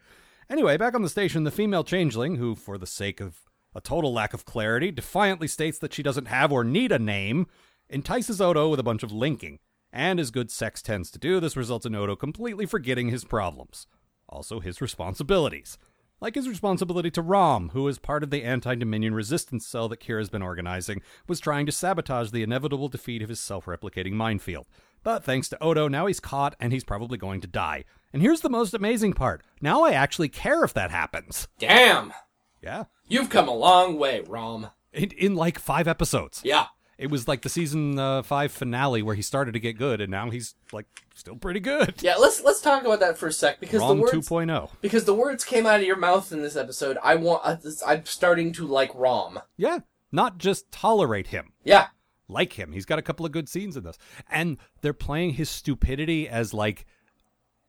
Anyway, back on the station, the female changeling, who, for the sake of a total lack of clarity, defiantly states that she doesn't have or need a name, entices Odo with a bunch of linking. And as good sex tends to do, this results in Odo completely forgetting his problems. Also, his responsibilities. Like his responsibility to Rom, who, as part of the anti Dominion resistance cell that Kira's been organizing, was trying to sabotage the inevitable defeat of his self replicating minefield. But thanks to Odo, now he's caught and he's probably going to die. And here's the most amazing part now I actually care if that happens. Damn. Yeah. You've come a long way, Rom. In, in like five episodes. Yeah. It was like the season uh, five finale where he started to get good, and now he's like still pretty good. Yeah, let's let's talk about that for a sec because Rom the words 2.0. because the words came out of your mouth in this episode. I want uh, this- I'm starting to like Rom. Yeah. Not just tolerate him. Yeah. Like him. He's got a couple of good scenes in this. And they're playing his stupidity as like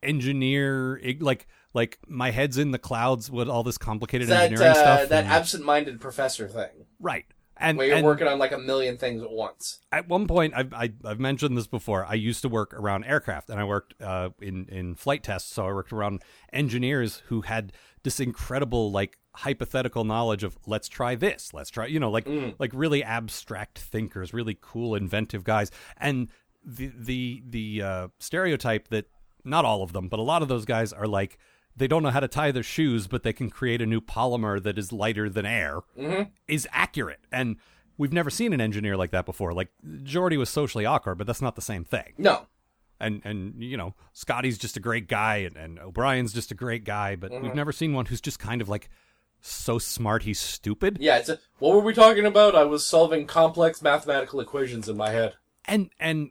engineer like like my head's in the clouds with all this complicated That engineering uh, stuff. that and- absent-minded professor thing right. And, where you're and working on like a million things at once. at one point I've, I, I've mentioned this before i used to work around aircraft and i worked uh, in, in flight tests so i worked around engineers who had this incredible like hypothetical knowledge of let's try this let's try you know like mm. like really abstract thinkers really cool inventive guys. And the the the uh, stereotype that not all of them but a lot of those guys are like they don't know how to tie their shoes but they can create a new polymer that is lighter than air mm-hmm. is accurate. And we've never seen an engineer like that before. Like geordi was socially awkward but that's not the same thing. No. and and you know scotty's just a great guy and, and o'brien's just a great guy but we've mm-hmm. never seen one who's just kind of like so smart he's stupid Yeah, it's a, what were we talking about? I was solving complex mathematical equations in my head. and and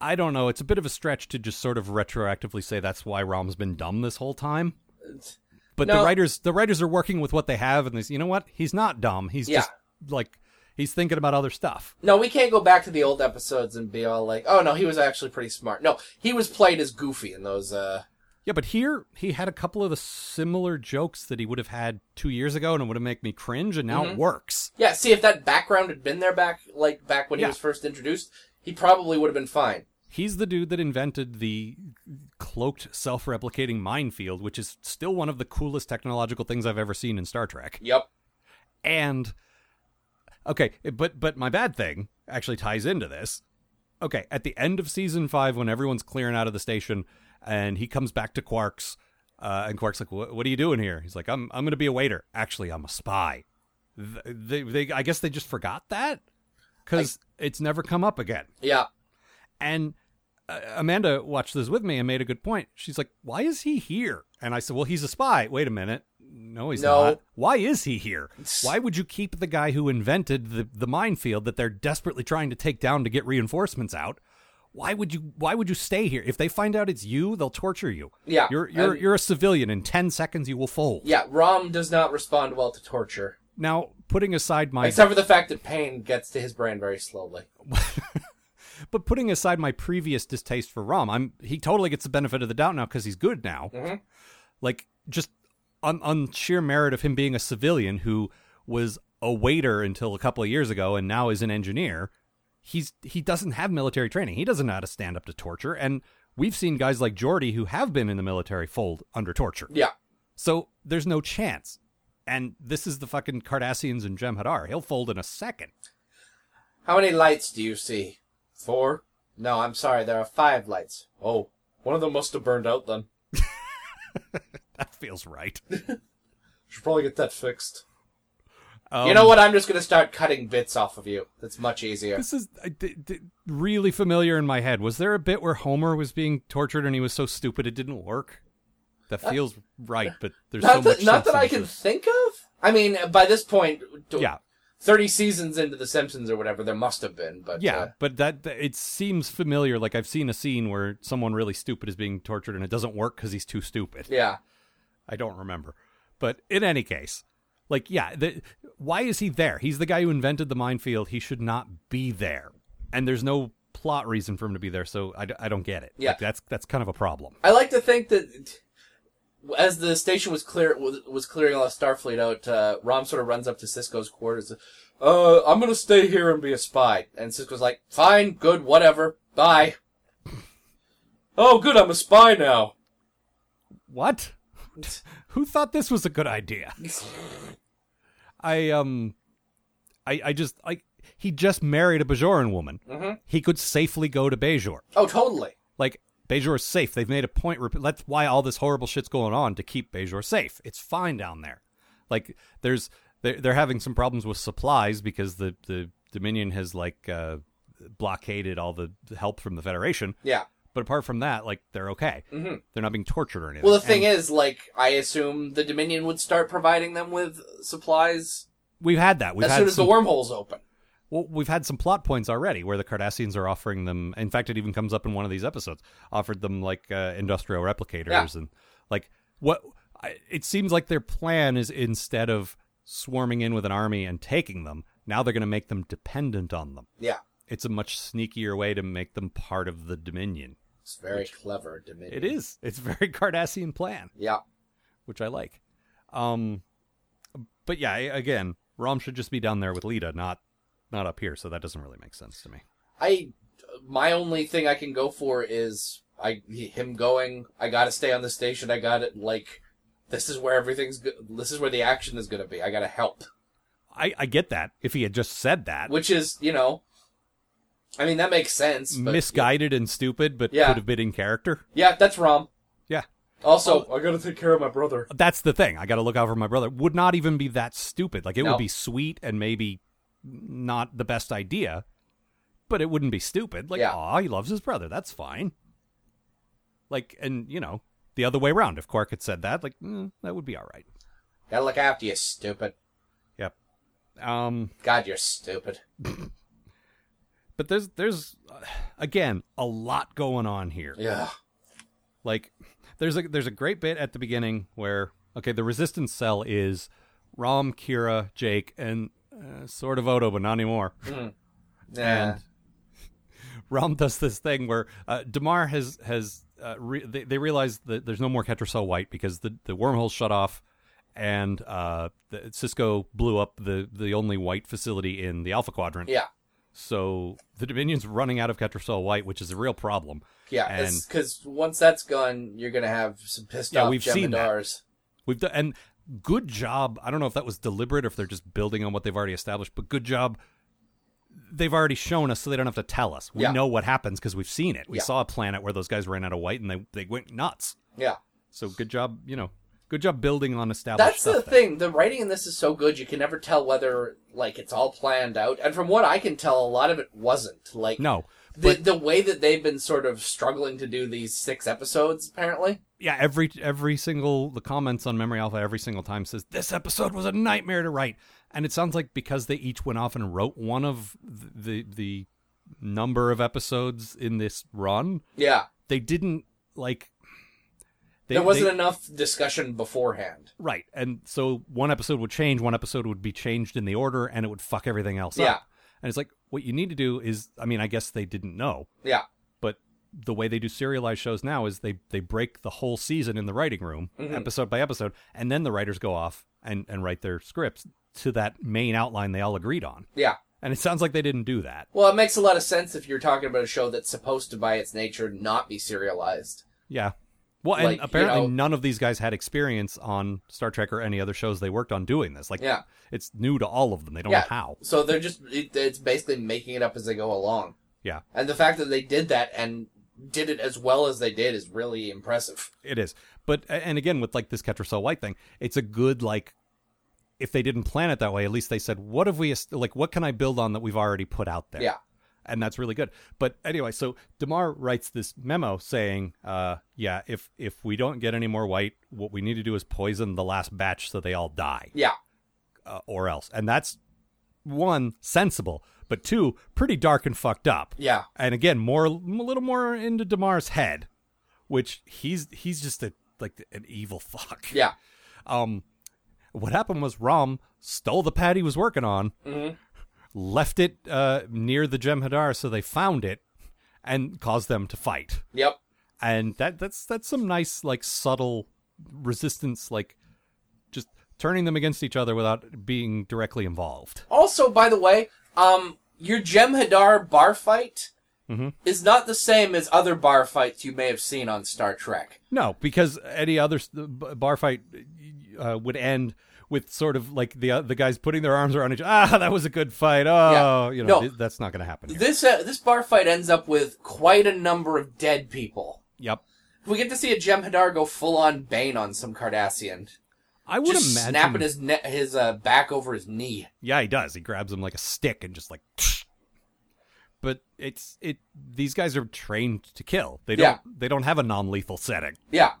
i don't know it's a bit of a stretch to just sort of retroactively say that's why rom's been dumb this whole time but the writers the writers are working with what they have and they say, you know what he's not dumb he's Yeah. just like he's thinking about other stuff No, we can't go back to the old episodes and be all like, "Oh no, he was actually pretty smart." No, he was played as goofy in those. uh Yeah, but here he had a couple of the similar jokes that he would have had two years ago, and it would have made me cringe, and now Mm-hmm. it works. Yeah, see if that background had been there back like back when Yeah. he was first introduced, he probably would have been fine. He's the dude that invented the cloaked, self-replicating minefield, which is still one of the coolest technological things I've ever seen in Star Trek. Yep. And okay, but but my bad thing actually ties into this. Okay, at the end of season five, when everyone's clearing out of the station, and he comes back to Quark's, uh, and Quark's like, "What are you doing here?" He's like, "I'm I'm going to be a waiter. Actually, I'm a spy." Th- They, they I guess they just forgot that because it's never come up again. Yeah. And uh, Amanda watched this with me and made a good point. She's like, "Why is he here?" And I said, "Well, he's a spy." Wait a minute. No, he's No. not. Why is he here? Why would you keep the guy who invented the the minefield that they're desperately trying to take down to get reinforcements out? Why would you why would you stay here? If they find out it's you, they'll torture you. Yeah, You're you're and- you're a civilian. In ten seconds you will fold. Yeah, Rom does not respond well to torture, Now, putting aside my except for the fact that pain gets to his brain very slowly. but putting aside my previous distaste for Rom, I'm he totally gets the benefit of the doubt now because he's good now. Mhm. Like just on on sheer merit of him being a civilian who was a waiter until a couple of years ago and now is an engineer. He's he doesn't have military training. He doesn't know how to stand up to torture, and we've seen guys like Geordi who have been in the military fold under torture. Yeah, So there's no chance. And this is the fucking Cardassians and Jem'Hadar. He'll fold in a second. How many lights do you see? Four? No, I'm sorry, there are five lights. Oh, one of them must have burned out then. That feels right. Should probably get that fixed. Um, you know what? I'm just gonna start cutting bits off of you. That's much easier. This is uh, d- d- really familiar in my head. Was there a bit where Homer was being tortured and he was so stupid it didn't work? That feels right, but there's Not so that, much. not that I can this. think of. I mean, by this point, d- Yeah, 30 seasons into The Simpsons or whatever, there must have been. But yeah, uh, but that, that- it seems familiar. Like I've seen a scene where someone really stupid is being tortured and it doesn't work because he's too stupid. yeah, I don't remember. But in any case, like, yeah, the, why is he there? He's the guy who invented the minefield. He should not be there. And there's no plot reason for him to be there, so I, I don't get it. Yeah. Like, that's that's kind of a problem. I like to think that as the station was clear was, was clearing all the Starfleet out, uh, Rom sort of runs up to Sisko's quarters. Uh, I'm gonna stay here and be a spy. And Cisco's like, "Fine, good, whatever, bye." oh, good, I'm a spy now. What? Who thought this was a good idea? I um, I I just like he just married a Bajoran woman. Mhm. He could safely go to Bajor. Oh, totally. Like Bajor is safe. They've made a point. rep- That's why all this horrible shit's going on to keep Bajor safe. It's fine down there. Like there's they're they're having some problems with supplies because the the Dominion has like uh, blockaded all the help from the Federation. Yeah. But apart from that, like they're okay. Mhm. They're not being tortured or anything. Well, the thing And is, like, I assume the Dominion would start providing them with supplies we've had that. We've as had soon as some, the wormholes open. Well, we've had some plot points already where the Cardassians are offering them. In fact, it even comes up in one of these episodes. Offered them like uh, industrial replicators Yeah. and like what. I, it seems like their plan is instead of swarming in with an army and taking them, now they're going to make them dependent on them. Yeah. It's a much sneakier way to make them part of the Dominion. It's very clever, Dominion. It is. It's very Cardassian plan. Yeah. which I like. Um, but yeah, again, Rom should just be down there with Leeta, not not up here. So that doesn't really make sense to me. I my only thing I can go for is I him going. I got to stay on the station. I got it. Like this is where everything's. Go- this is where the action is going to be. I got to help. I, I get that. If he had just said that, Which is you know. I mean that makes sense. But, misguided and stupid, but Yeah. could have been in character. Yeah, that's Rom. Yeah, Also, I got to take care of my brother. that's the thing. I got to look out for my brother. Would not even be that stupid. Like it No. would be sweet and maybe not the best idea, but it wouldn't be stupid. Like, Yeah. aw, he loves his brother. That's fine. Like, and you know, the other way around. If Quark had said that, like, mm, that would be all right. Gotta look after you, stupid. Yep. Um, God, you're stupid. but there's there's uh, again a lot going on here. Yeah. Like there's a there's a great bit at the beginning where okay, the resistance cell is Rom, Kira, Jake, and uh, sort of Odo, but not anymore. Yeah. And Rom does this thing where uh, Damar has has uh, re- they, they realize that there's no more Ketracel White because the the wormhole shut off, and uh, the, Sisko blew up the the only white facility in the Alpha Quadrant. yeah. So the Dominion's running out of Ketracel White, which is a real problem. Yeah, because once that's gone, you're gonna have some pissed Yeah, off we've seen that. We've done and good job. I don't know if that was deliberate or if they're just building on what they've already established, but good job. They've already shown us, so they don't have to tell us. We Yeah. know what happens because we've seen it. We Yeah. saw a planet where those guys ran out of white and they they went nuts. Yeah, So good job, you know, good job building on established. that's the there. thing. The writing in this is so good, you can never tell whether like it's all planned out. And from what I can tell, a lot of it wasn't. Like No, the the way that they've been sort of struggling to do these six episodes, apparently. yeah, every every single the comments on Memory Alpha every single time says this episode was a nightmare to write, and it sounds like because they each went off and wrote one of the the, the number of episodes in this run, Yeah. they didn't like. They, there wasn't they- enough discussion beforehand. right, and so one episode would change, one episode would be changed in the order, and it would fuck everything else Yeah. up. And it's like what you need to do is, I mean, I guess they didn't know, Yeah. but the way they do serialized shows now is they they break the whole season in the writing room, Mm-hmm. episode by episode, and then the writers go off and and write their scripts to that main outline they all agreed on. Yeah. And it sounds like they didn't do that. Well, it makes a lot of sense if you're talking about a show that's supposed to, by its nature, not be serialized. Yeah. Well, and Like, you apparently know- none of these guys had experience on Star Trek or any other shows they worked on doing this. Like, Yeah. it's new to all of them. They don't yeah. know how. So they're just, it, it's basically making it up as they go along. Yeah, And the fact that they did that and did it as well as they did is really impressive. it is. But and again, with like this Ketracel White thing, it's a good like. If they didn't plan it that way, at least they said, "What have we like? What can I build on that we've already put out there?" Yeah. And that's really good. But anyway, so Damar writes this memo saying, uh, "Yeah, if if we don't get any more white, what we need to do is poison the last batch so they all die." Yeah. uh, or else. And that's one sensible, but two pretty dark and fucked up. Yeah. And again, more a little more into Damar's head, which he's he's just a like an evil fuck. Yeah. Um, what happened was Rom stole the pad he was working on, left it uh, near the Jem'Hadar, so they found it and caused them to fight. Yep. And that that's that's some nice like subtle resistance, like just turning them against each other without being directly involved. Also, by the way, um, your Jem'Hadar bar fight Mm-hmm. is not the same as other bar fights you may have seen on Star Trek. No, because any other bar fight uh, would end with sort of like the uh, the guys putting their arms around each. Ah, that was a good fight. Oh, Yeah. you know No. th- that's not going to happen. Here. This uh, this bar fight ends up with quite a number of dead people. Yep. We get to see a Jem'Hadar go full on Bane on some Cardassian, I would just imagine. snapping his ne- his uh, back over his knee. Yeah, he does. He grabs him like a stick and just like. But it's it. These guys are trained to kill. They don't. Yeah. They don't have a non-lethal setting. Yeah,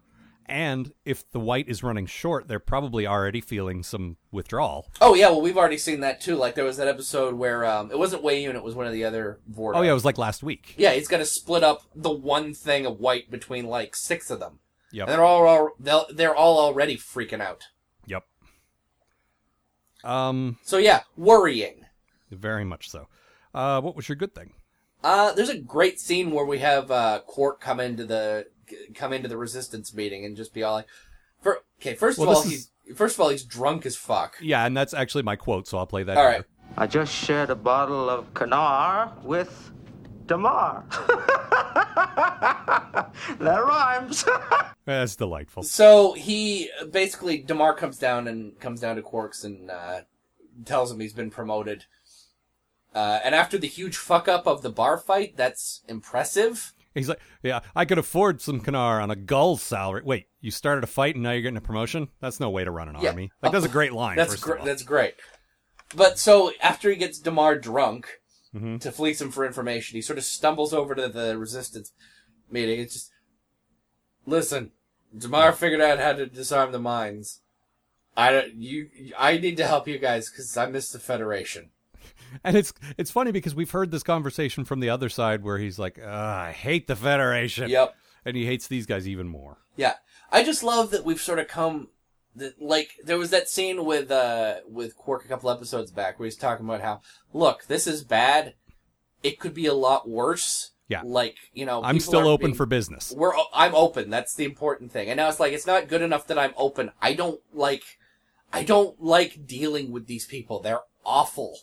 And if the white is running short, they're probably already feeling some withdrawal. Oh yeah, well we've already seen that too. Like there was that episode where um, it wasn't Weyoun, it was one of the other Vorta. Oh yeah, it was like last week. yeah. He's got to split up the one thing of white between like six of them, Yep. and they're all, all they'll, they're all already freaking out. Yep. Um, So yeah, worrying. very much so. Uh, what was your good thing? Uh, there's a great scene where we have uh, Quark come into the come into the resistance meeting and just be all like, for, "Okay, first Well, of all, this he's first of all he's drunk as fuck." Yeah, and that's actually my quote, so I'll play that. All here. right, I just shared a bottle of Kanar with Damar. that rhymes. That's delightful. so he basically Damar comes down and comes down to Quark's and uh, tells him he's been promoted. Uh, and after the huge fuck up of the bar fight, that's impressive. He's like, yeah, I could afford some Kanar on a gul's salary. Wait, you started a fight and now you're getting a promotion? That's no way to run an Yeah. army. Like, that's a great line. That's gr- that's great. But so after he gets Damar drunk Mm-hmm. to fleece him for information, he sort of stumbles over to the resistance meeting. It's just listen, Damar figured out how to disarm the mines. I don't, you I need to help you guys because I miss the Federation. And it's it's funny because we've heard this conversation from the other side where he's like, I hate the Federation. Yep. And he hates these guys even more. Yeah, I just love that we've sort of come. That, like there was that scene with uh with Quark a couple episodes back where he's talking about how look this is bad, it could be a lot worse. Yeah. like you know I'm still open being- for business. We're I'm open. That's the important thing. And now it's like it's not good enough that I'm open. I don't like I don't like dealing with these people. They're awful.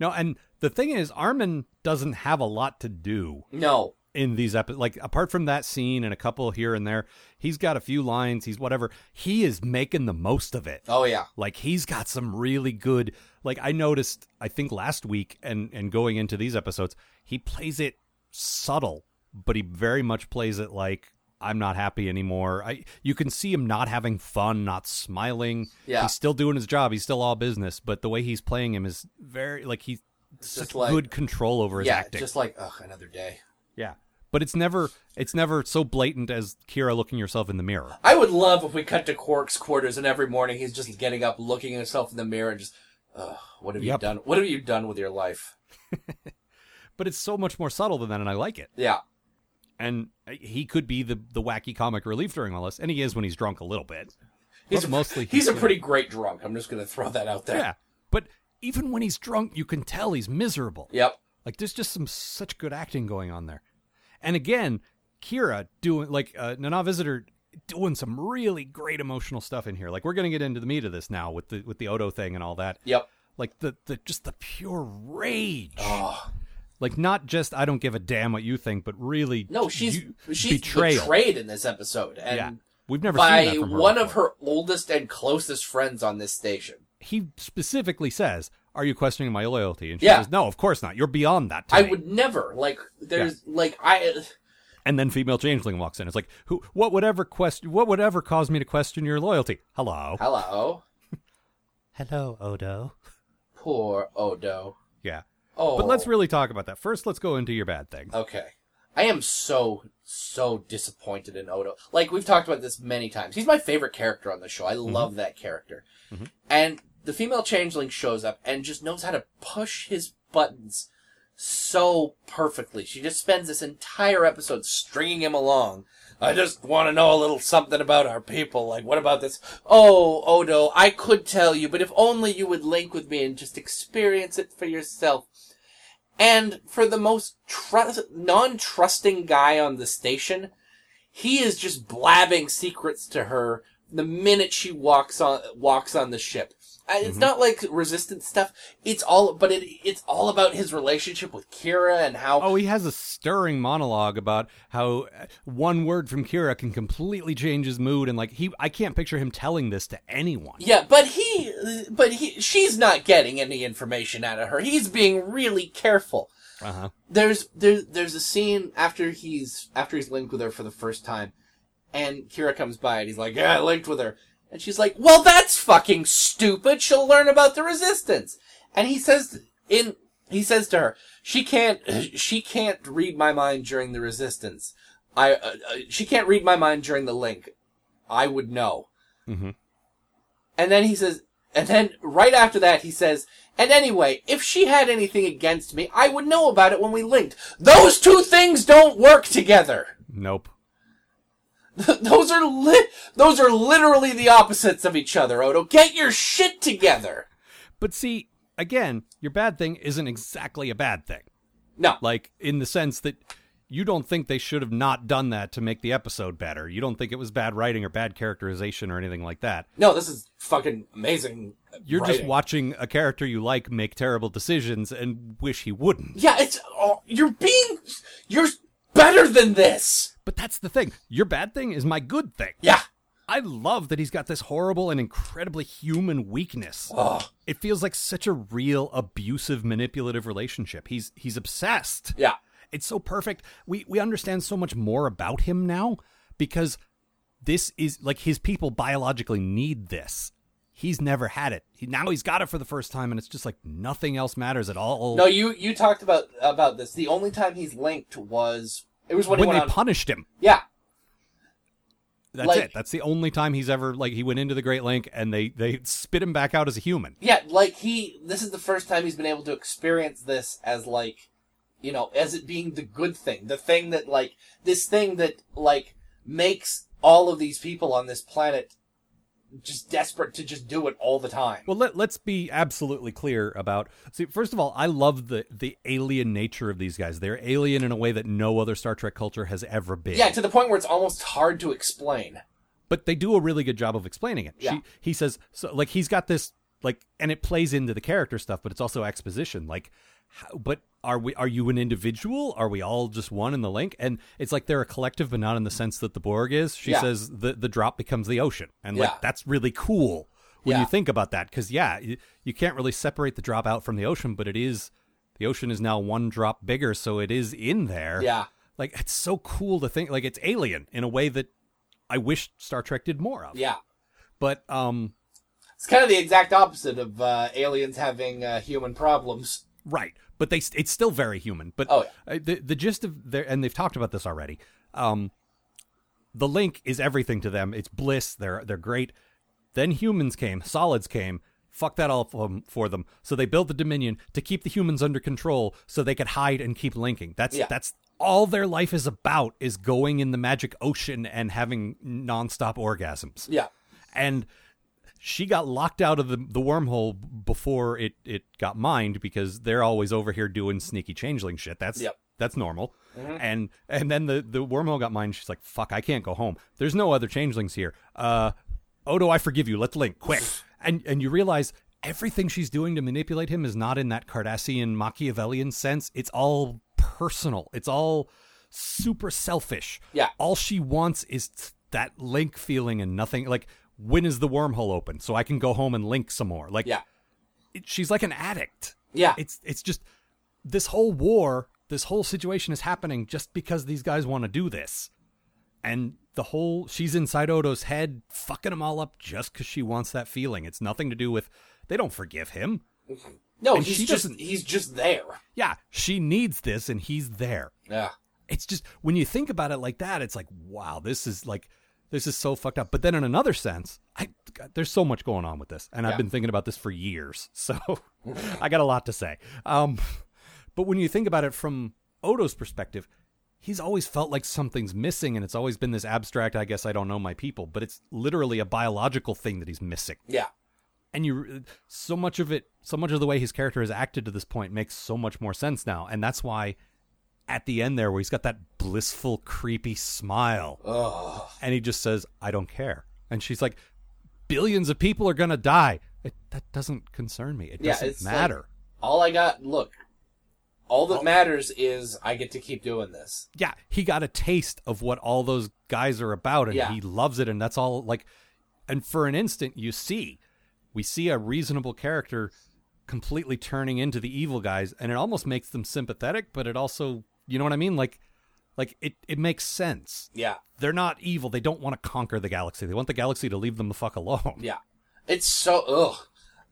No, and the thing is, Armin doesn't have a lot to do No. in these episodes. Like apart from that scene and a couple here and there, he's got a few lines. He's whatever. He is making the most of it. Oh yeah. Like he's got some really good. Like I noticed, I think last week and and going into these episodes, he plays it subtle, but he very much plays it like I'm not happy anymore. I you can see him not having fun, not smiling. Yeah. he's still doing his job. He's still all business, but the way he's playing him is very like he's such like- good control over his Yeah. acting. Just like ugh, another day. yeah, but it's never it's never so blatant as Kira looking yourself in the mirror. I would love if we cut to Quark's quarters and every morning he's just getting up, looking at himself in the mirror, and just, ugh, what have Yep. you done? What have you done with your life? but it's so much more subtle than that, and I like it. Yeah. And he could be the the wacky comic relief during all this, and he is when he's drunk a little bit. He's a, mostly he's a good. pretty great drunk. I'm just going to throw that out there. Yeah, but even when he's drunk, you can tell he's miserable. Yep. Like there's just some such good acting going on there. And again, Kira doing like uh, Nana Visitor doing some really great emotional stuff in here. Like we're gonna get into the meat of this now with the with the Odo thing and all that. Yep. Like the the just the pure rage. Oh. Like not just I don't give a damn what you think, but really No, she's you- she's betrayal. betrayed in this episode, and yeah, we've never by seen that from her one before. of her oldest and closest friends on this station. He specifically says, "Are you questioning my loyalty?" And she Yeah. says, "No, of course not. You're beyond that." I me." would never like. There's like I. And then female changeling walks in. It's like, who? What would ever question? What would ever cause me to question your loyalty? Hello. Hello, Hello, Odo. poor Odo. Yeah. Oh, But let's really talk about that. First, let's go into your bad thing. Okay. I am so, so disappointed in Odo. Like, we've talked about this many times. He's my favorite character on the show. I mm-hmm. love that character. Mm-hmm. And the female changeling shows up and just knows how to push his buttons so perfectly. She just spends this entire episode stringing him along. I just want to know a little something about our people. Like, what about this? Oh, Odo, I could tell you, but if only you would link with me and just experience it for yourself. And for the most trust, non-trusting guy on the station, he is just blabbing secrets to her the minute she walks on walks on the ship. It's not like resistance stuff. It's all, but it it's all about his relationship with Kira and how. Oh, he has a stirring monologue about how uh, one word from Kira can completely change his mood, and like he, I can't picture him telling this to anyone. Yeah, but he, but he, she's not getting any information out of her. He's being really careful. Uh huh. there's there's there's a scene after he's after he's linked with her for the first time, and Kira comes by and he's like, "Yeah, I linked with her," and she's like, "Well, that's fucking stupid. She'll learn about the resistance." And he says in he says to her, "She can't she can't read my mind during the resistance. I uh, uh, she can't read my mind during the link. I would know." Mm-hmm. And then he says, and then right after that he says, and anyway, if she had anything against me, I would know about it when we linked. Those two things don't work together. Nope. those are li- those are literally the opposites of each other, Odo. Get your shit together. But see, again, your bad thing isn't exactly a bad thing. No. Like in the sense that you don't think they should have not done that to make the episode better. You don't think it was bad writing or bad characterization or anything like that. No, this is fucking amazing. You're just watching a character you like make terrible decisions and wish he wouldn't. Yeah, it's oh, you're being you're better than this. But that's the thing. Your bad thing is my good thing. Yeah. I love that he's got this horrible and incredibly human weakness. Oh. It feels like such a real abusive manipulative relationship. He's he's obsessed. Yeah. It's so perfect. We we understand so much more about him now because this is like his people biologically need this. He's never had it. He, now he's got it for the first time and it's just like nothing else matters at all. No, you you talked about about this. The only time he's linked was it was when, when he they on. punished him. yeah. That's Like- it. That's the only time he's ever like he went into the Great Link and they they spit him back out as a human. Yeah, like he this is the first time he's been able to experience this as like you know, as it being the good thing. The thing that like this thing that like makes all of these people on this planet just desperate to just do it all the time. Well, let, let's be absolutely clear about. See, first of all, I love the the alien nature of these guys. They're alien in a way that no other Star Trek culture has ever been. Yeah, to the point where it's almost hard to explain. but they do a really good job of explaining it. Yeah. She, he says so like he's got this like and it plays into the character stuff, but it's also exposition. Like how, but are we are you an individual? Are we all just one in the link? And it's like they're a collective but not in the sense that the Borg is. She Yeah. says the the drop becomes the ocean. And Yeah. like that's really cool when Yeah. you think about that cuz yeah, you, you can't really separate the drop out from the ocean, but it is the ocean is now one drop bigger, so it is in there. Yeah. Like it's so cool to think like it's alien in a way that I wish Star Trek did more of. Yeah. But um It's kind of the exact opposite of uh, aliens having uh, human problems. right, but they it's still very human. But Oh, uh, the the gist of their and they've talked about this already. Um the link is everything to them. It's bliss. They're they're great. Then humans came, solids came. Fuck that all for them, for them. So they built the Dominion to keep the humans under control so they could hide and keep linking. That's Yeah. that's all their life is about is going in the magic ocean and having nonstop orgasms Yeah. and she got locked out of the, the wormhole before it, it got mined because they're always over here doing sneaky changeling shit. That's Yep. that's normal. And and then the, the wormhole got mined. She's like, "Fuck, I can't go home. There's no other changelings here." Uh, Odo, I forgive you. Let's link quick. And and you realize everything she's doing to manipulate him is not in that Cardassian Machiavellian sense. It's all personal. It's all super selfish. Yeah. All she wants is t- that link feeling and nothing like when is the wormhole open so I can go home and link some more. Like Yeah. it, she's like an addict. Yeah. It's it's just this whole war, this whole situation is happening just because these guys want to do this. And the whole she's inside Odo's head fucking them all up just cuz she wants that feeling. It's nothing to do with they don't forgive him. No, And he's just he's just there. Yeah, she needs this and he's there. Yeah. it's just when you think about it like that, it's like, wow, this is like this is so fucked up. But then in another sense, I God, there's so much going on with this, and Yeah. I've been thinking about this for years, so I got a lot to say. Um, but when you think about it from Odo's perspective, he's always felt like something's missing, and it's always been this abstract. I guess I don't know my people, but it's literally a biological thing that he's missing Yeah. and you so much of it so much of the way his character has acted to this point makes so much more sense now and that's why at the end there where he's got that blissful creepy smile. And he just says i don't care. And she's like billions of people are gonna die. It, that doesn't concern me. It Yeah, doesn't it's like- matter. All I got, look, all that matters is I get to keep doing this. yeah he got a taste of what all those guys are about and Yeah. he loves it and that's all like and for an instant you see we see a reasonable character completely turning into the evil guys and it almost makes them sympathetic but it also you know what i mean? Like like it, it makes sense Yeah. they're not evil they don't want to conquer the galaxy they want the galaxy to leave them the fuck alone Yeah. It's so ugh.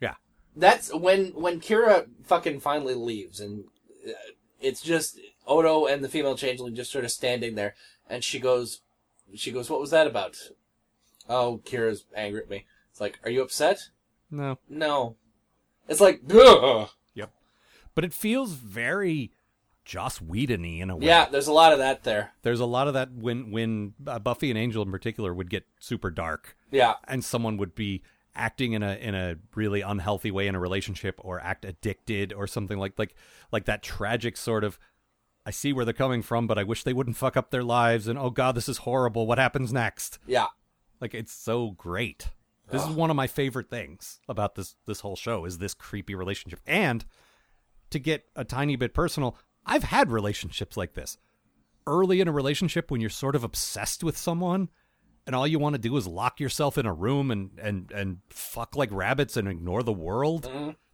yeah That's when when Kira fucking finally leaves, and uh, it's just Odo and the female changeling just sort of standing there, and she goes, she goes, "What was that about?" Oh, Kira's angry at me. It's like, are you upset? no No. It's like, ugh. yep but it feels very joss whedon-y in a way yeah. There's a lot of that there. there's a lot of that when when uh, buffy and angel in particular would get super dark Yeah. and someone would be acting in a in a really unhealthy way in a relationship or act addicted or something like like like that tragic sort of I see where they're coming from but I wish they wouldn't fuck up their lives and oh god this is horrible what happens next Yeah. like it's so great this is one of my favorite things about this this whole show is this creepy relationship and to get a tiny bit personal I've had relationships like this early in a relationship when you're sort of obsessed with someone and all you want to do is lock yourself in a room and and and fuck like rabbits and ignore the world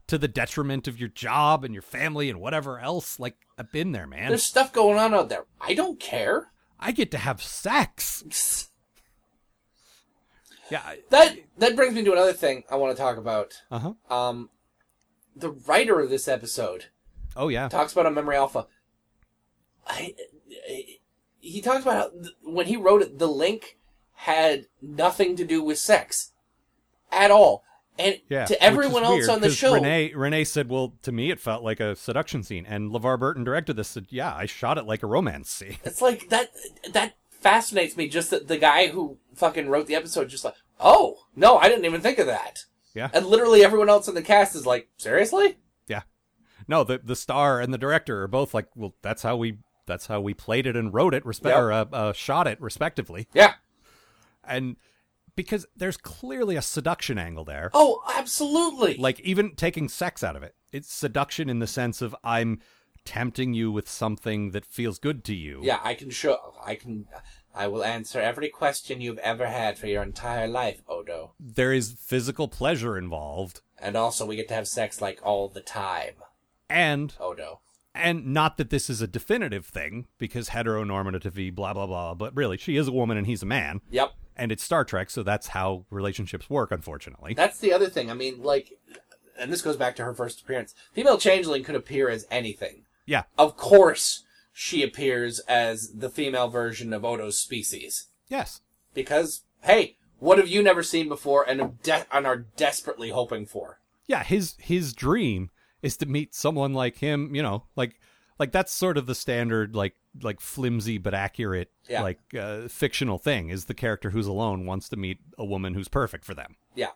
to the detriment of your job and your family and whatever else like I've been there man There's stuff going on out there. I don't care. I get to have sex yeah I- That that brings me to another thing I want to talk about. uh-huh Um, the writer of this episode oh yeah talks about on Memory Alpha. I, he talks about how th- when he wrote it, the link had nothing to do with sex at all, and Yeah, to everyone else weird, on the show, Renee Renee said, "Well, to me, it felt like a seduction scene." And LeVar Burton directed this. Said, "Yeah, I shot it like a romance scene." it's like that. That fascinates me. Just that the guy who fucking wrote the episode just like, oh no, I didn't even think of that. Yeah, And literally everyone else in the cast is like, seriously? No, the the star and the director are both like, "Well, that's how we that's how we played it and wrote it, respe- Yep. or uh, uh, shot it, respectively." Yeah. And because there's clearly a seduction angle there, Oh, absolutely. like even taking sex out of it, it's seduction in the sense of I'm tempting you with something that feels good to you. Yeah, I can show. I can. I will answer every question you've ever had for your entire life, Odo. There is physical pleasure involved, And also, we get to have sex like all the time, and oh no. and not that this is a definitive thing because heteronormativity blah blah blah but really she is a woman and he's a man Yep. and it's star trek so that's how relationships work unfortunately That's the other thing. I mean, like, and this goes back to her first appearance. Female changeling could appear as anything. yeah Of course, she appears as the female version of Odo's species. yes Because, hey, what have you never seen before and, de- and are desperately hoping for? yeah, his his dream is to meet someone like him, you know, like like that's sort of the standard like like flimsy but accurate Yeah. like uh, fictional thing is the character who's alone wants to meet a woman who's perfect for them. Yeah.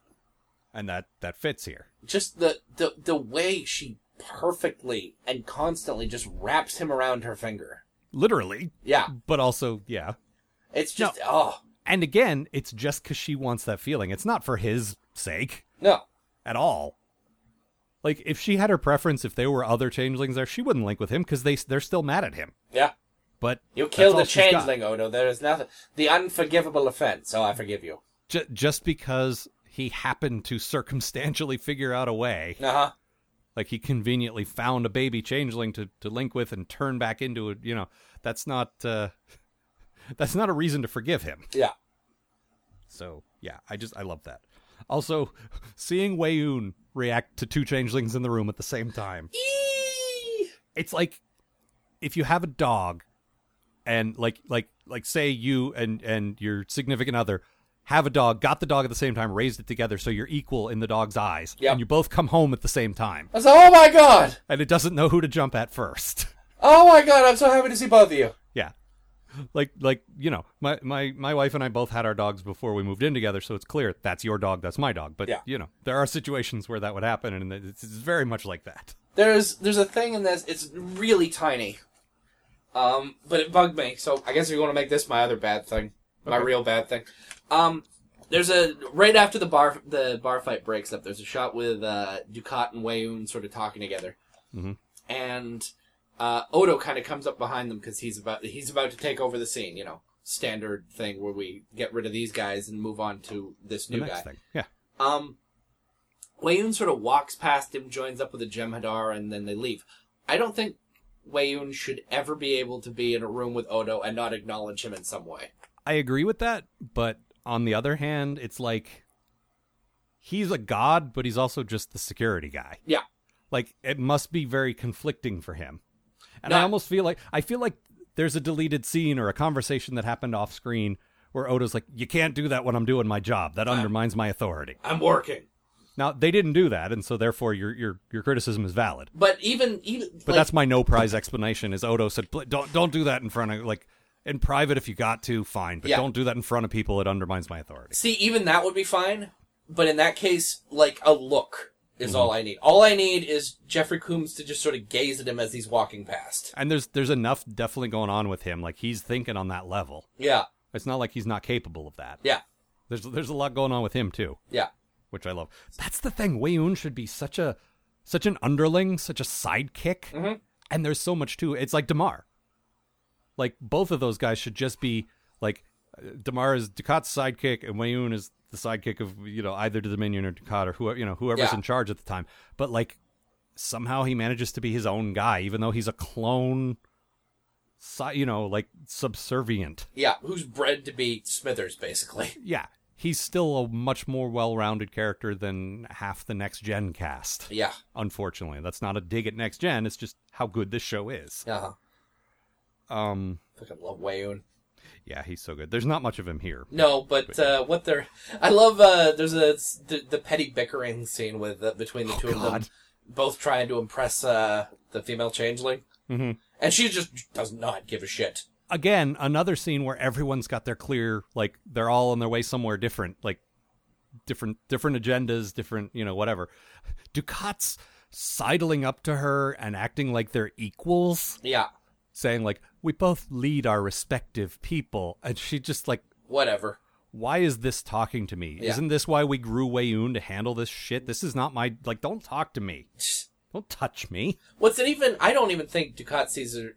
And that that fits here. Just the, the, the way she perfectly and constantly just wraps him around her finger. Literally, Yeah. but also, yeah. It's just, oh, And again, it's just cuz she wants that feeling. It's not for his sake no. at all. Like if she had her preference if there were other changelings there, she wouldn't link with him cuz they they're still mad at him. Yeah. But You killed a changeling, Odo. There is nothing. The unforgivable offense. Oh, I forgive you. J- just because he happened to circumstantially figure out a way, Uh huh. like he conveniently found a baby changeling to, to link with and turn back into it, you know, that's not uh, that's not a reason to forgive him. Yeah. So yeah, I just I love that. Also, seeing Weyoun react to two changelings in the room at the same time, it's like if you have a dog, and like like like say you and and your significant other have a dog, got the dog at the same time, raised it together, so you're equal in the dog's eyes, Yep. and you both come home at the same time, I was like, oh my god! and it doesn't know who to jump at first. Oh my god, I'm so happy to see both of you. Yeah. Like like, you know, my, my my wife and I both had our dogs before we moved in together, so it's clear that's your dog, that's my dog. But Yeah. you know, there are situations where that would happen and it's, it's very much like that. There's there's a thing in this. It's really tiny, um, but it bugged me. So I guess you're going to make this my other bad thing, my real bad thing. Um, there's a right after the bar the bar fight breaks up. There's a shot with uh, Dukat and Weyoun sort of talking together, and uh, Odo kind of comes up behind them because he's about he's about to take over the scene. You know, standard thing where we get rid of these guys and move on to this new guy. thing. Yeah. Um, Weyoun sort of walks past him, joins up with the Jem'Hadar, and then they leave. I don't think Weyoun should ever be able to be in a room with Odo and not acknowledge him in some way. I agree with that, but on the other hand, it's like he's a god, but he's also just the security guy. Yeah. Like it must be very conflicting for him. And I almost feel like I feel like there's a deleted scene or a conversation that happened off screen where Odo's like, "You can't do that when I'm doing my job. That undermines my authority." I'm working. Now they didn't do that, and so therefore your your your criticism is valid. But even even But like, that's my no prize explanation. Is Odo said, "Don't don't do that in front of like in private if you got to, fine, but Yeah. don't do that in front of people. It undermines my authority." see even that would be fine. But in that case, like a look is Mm-hmm. all I need. All I need is Jeffrey Combs to just sort of gaze at him as he's walking past. And there's there's enough definitely going on with him. Like he's thinking on that level. Yeah, It's not like he's not capable of that. yeah, There's there's a lot going on with him too, yeah. which I love. That's the thing. Weyoun should be such a such an underling, such a sidekick, Mm-hmm. and there's so much to it. It's like Damar. Like both of those guys should just be like Damar is Dukat's sidekick, and Weyoun is the sidekick of you know either the Dominion or Dukat or whoever you know whoever's Yeah. in charge at the time. But like somehow he manages to be his own guy, even though he's a clone. You know, like subservient. Yeah, who's bred to be Smithers, basically. Yeah, he's still a much more well-rounded character than half the next gen cast. Yeah. Unfortunately, that's not a dig at next gen. It's just how good this show is. Uh-huh. Um, Fucking love Weyoun. Yeah, he's so good. There's not much of him here. No, but uh, what they're, I love. Uh, there's a the, the petty bickering scene with uh, between the two of them, Oh, both trying to impress uh, the female changeling, mm-hmm. and she just does not give a shit. Again, another scene where everyone's got their clear, like they're all on their way somewhere different, like different different agendas, different you know whatever. Dukat's sidling up to her and acting like they're equals, Yeah, saying like we both lead our respective people, and she just like whatever. why is this talking to me? Yeah. Isn't this why we grew Weyoun to handle this shit? This is not my like. Don't talk to me. Don't touch me. What's it even? I don't even think Dukat sees her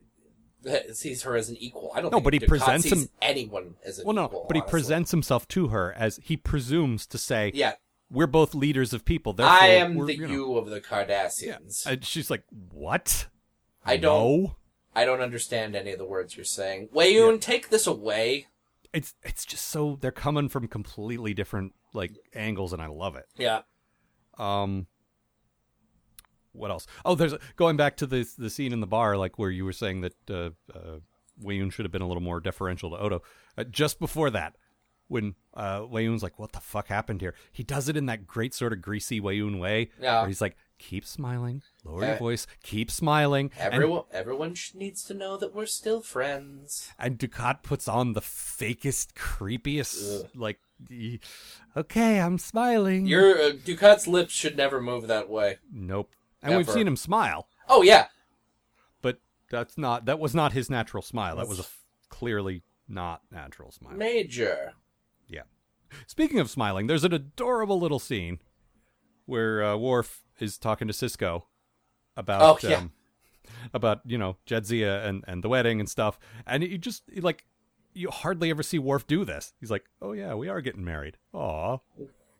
sees her as an equal. I don't. No, think but he Dukat presents sees him- anyone as an Well, no, equal. but he honestly. presents himself to her as he presumes to say, Yeah, we're both leaders of people. Therefore, I am the you. you, of the Cardassians. And she's like, what? I don't. No. I don't understand any of the words you're saying. Weyoun, take this away. It's it's just so they're coming from completely different like angles, and I love it. Yeah. Um, what else? Oh, there's a, going back to the the scene in the bar, like where you were saying that uh, uh, Weyoun should have been a little more deferential to Odo. Uh, just before that, when uh, Weyoun's like, "What the fuck happened here?" He does it in that great sort of greasy Weyoun way, Yeah. where he's like, "Keep smiling, lower your Uh, voice, keep smiling." And- Everyone, everyone needs to know that we're still friends. and Dukat puts on the fakest, creepiest, like, okay, I'm smiling. Your uh, Dukat's lips should never move that way. nope. And we've seen him smile, Oh yeah, but that's not that was not his natural smile. That was a f- clearly not natural smile. Major. Yeah. Speaking of smiling, there's an adorable little scene where uh, Worf is talking to Sisko about Oh, yeah. um, about you know Jadzia and and the wedding and stuff, and you just like you hardly ever see Worf do this. He's like, "Oh yeah, we are getting married." Aw,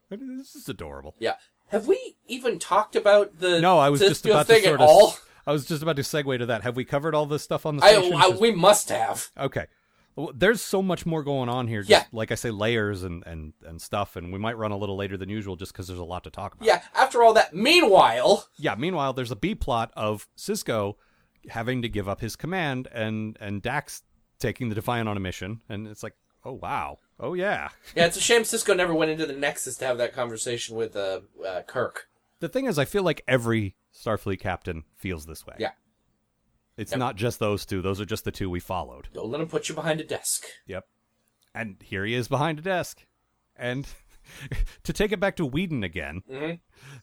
this is adorable. Yeah. Have we even talked about the No, I was just about to sort at all? of. I was just about to segue to that. Have we covered all this stuff on the I, station? We must have. Okay. There's so much more going on here. Just, Yeah. Like I say, layers and, and, and stuff, and we might run a little later than usual just because there's a lot to talk about. Yeah. After all that, meanwhile, Yeah. Meanwhile, there's a B plot of Sisko having to give up his command and, and Dax taking the Defiant on a mission. And it's like, oh, wow. Oh, yeah. yeah, it's a shame Sisko never went into the Nexus to have that conversation with uh, uh, Kirk. The thing is, I feel like every Starfleet captain feels this way. Yeah. It's Yep. not just those two, those are just the two we followed. Don't let him put you behind a desk. Yep. And here he is behind a desk. And to take it back to Whedon again, mm-hmm.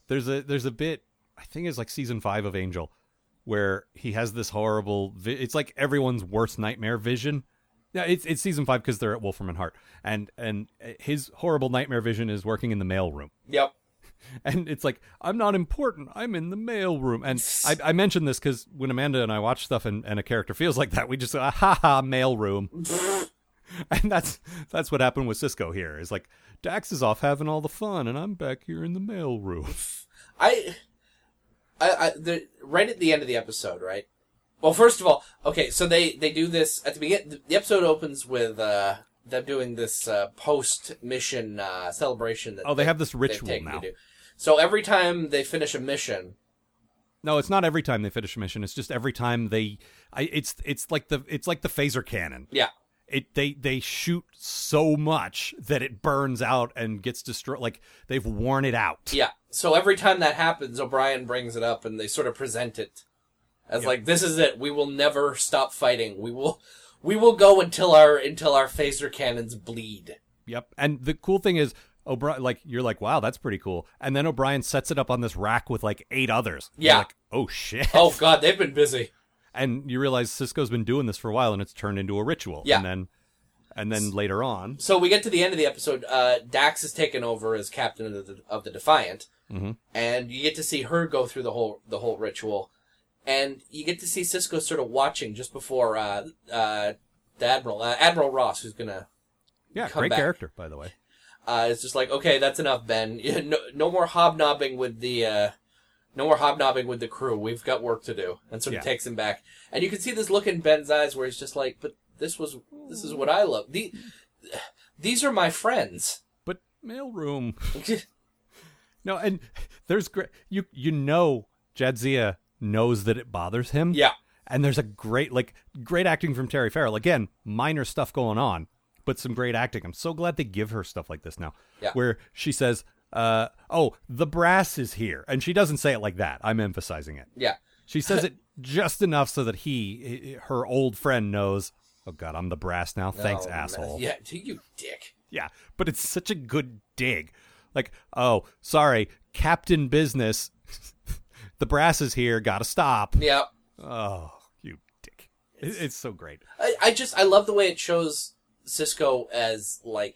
there's a there's a bit I think it's like season five of Angel where he has this horrible. Vi- it's like everyone's worst nightmare vision. Yeah, it's it's season five because they're at Wolfram and Hart, and and his horrible nightmare vision is working in the mailroom Yep. and it's like I'm not important. I'm in the mail room, and I, I mentioned this because when Amanda and I watch stuff and, and a character feels like that, we just go, ha ha, mail room, and that's that's what happened with Sisko here. Is like Dax is off having all the fun, and I'm back here in the mail room. I, I, I the, right at the end of the episode, right? Well, first of all, okay, so they they do this at the beginning. The episode opens with uh, them doing this uh, post mission uh, celebration. That Oh, they have this ritual now. So every time they finish a mission, No, it's not every time they finish a mission. It's just every time they. I, it's it's like the it's like the phaser cannon. yeah, it they they shoot so much that it burns out and gets destroyed like they've worn it out yeah. So every time that happens, O'Brien brings it up, and they sort of present it as like, "This is it. We will never stop fighting. We will, we will go until our until our phaser cannons bleed." Yep. And the cool thing is O'Brien like you're like, wow, that's pretty cool. And then O'Brien sets it up on this rack with like eight others. You're Yeah. like, oh shit. Oh God, they've been busy. And you realize Sisko's been doing this for a while and it's turned into a ritual. Yeah. And then and then later on. So we get to the end of the episode. Uh, Dax is taken over as captain of the, of the Defiant, Mhm. and you get to see her go through the whole the whole ritual, and you get to see Sisko sort of watching just before uh, uh, the admiral, uh, Admiral Ross, who's gonna Yeah, great back. character, by the way. Uh, is just like, okay, that's enough, Ben. No, no more hobnobbing with the. Uh, no more hobnobbing with the crew. We've got work to do, and sort of Yeah. takes him back. And you can see this look in Ben's eyes where he's just like, "But this was, this is what I love. The, these are my friends." But mailroom. No, and there's great you you know Jadzia knows that it bothers him. Yeah. And there's a great like great acting from Terry Farrell. Again, minor stuff going on, but some great acting. I'm so glad they give her stuff like this now. Yeah. Where she says, uh, oh, the brass is here. And she doesn't say it like that. I'm emphasizing it. Yeah. She says it just enough so that he her old friend knows, oh god, I'm the brass now. Thanks, Oh, asshole. Yeah, you dick. Yeah, but it's such a good dig. Like, oh, sorry, Captain Business. the brass is here. Gotta stop. Yeah. Oh, you dick. It- It's so great. I, I just I love the way it shows Sisko as like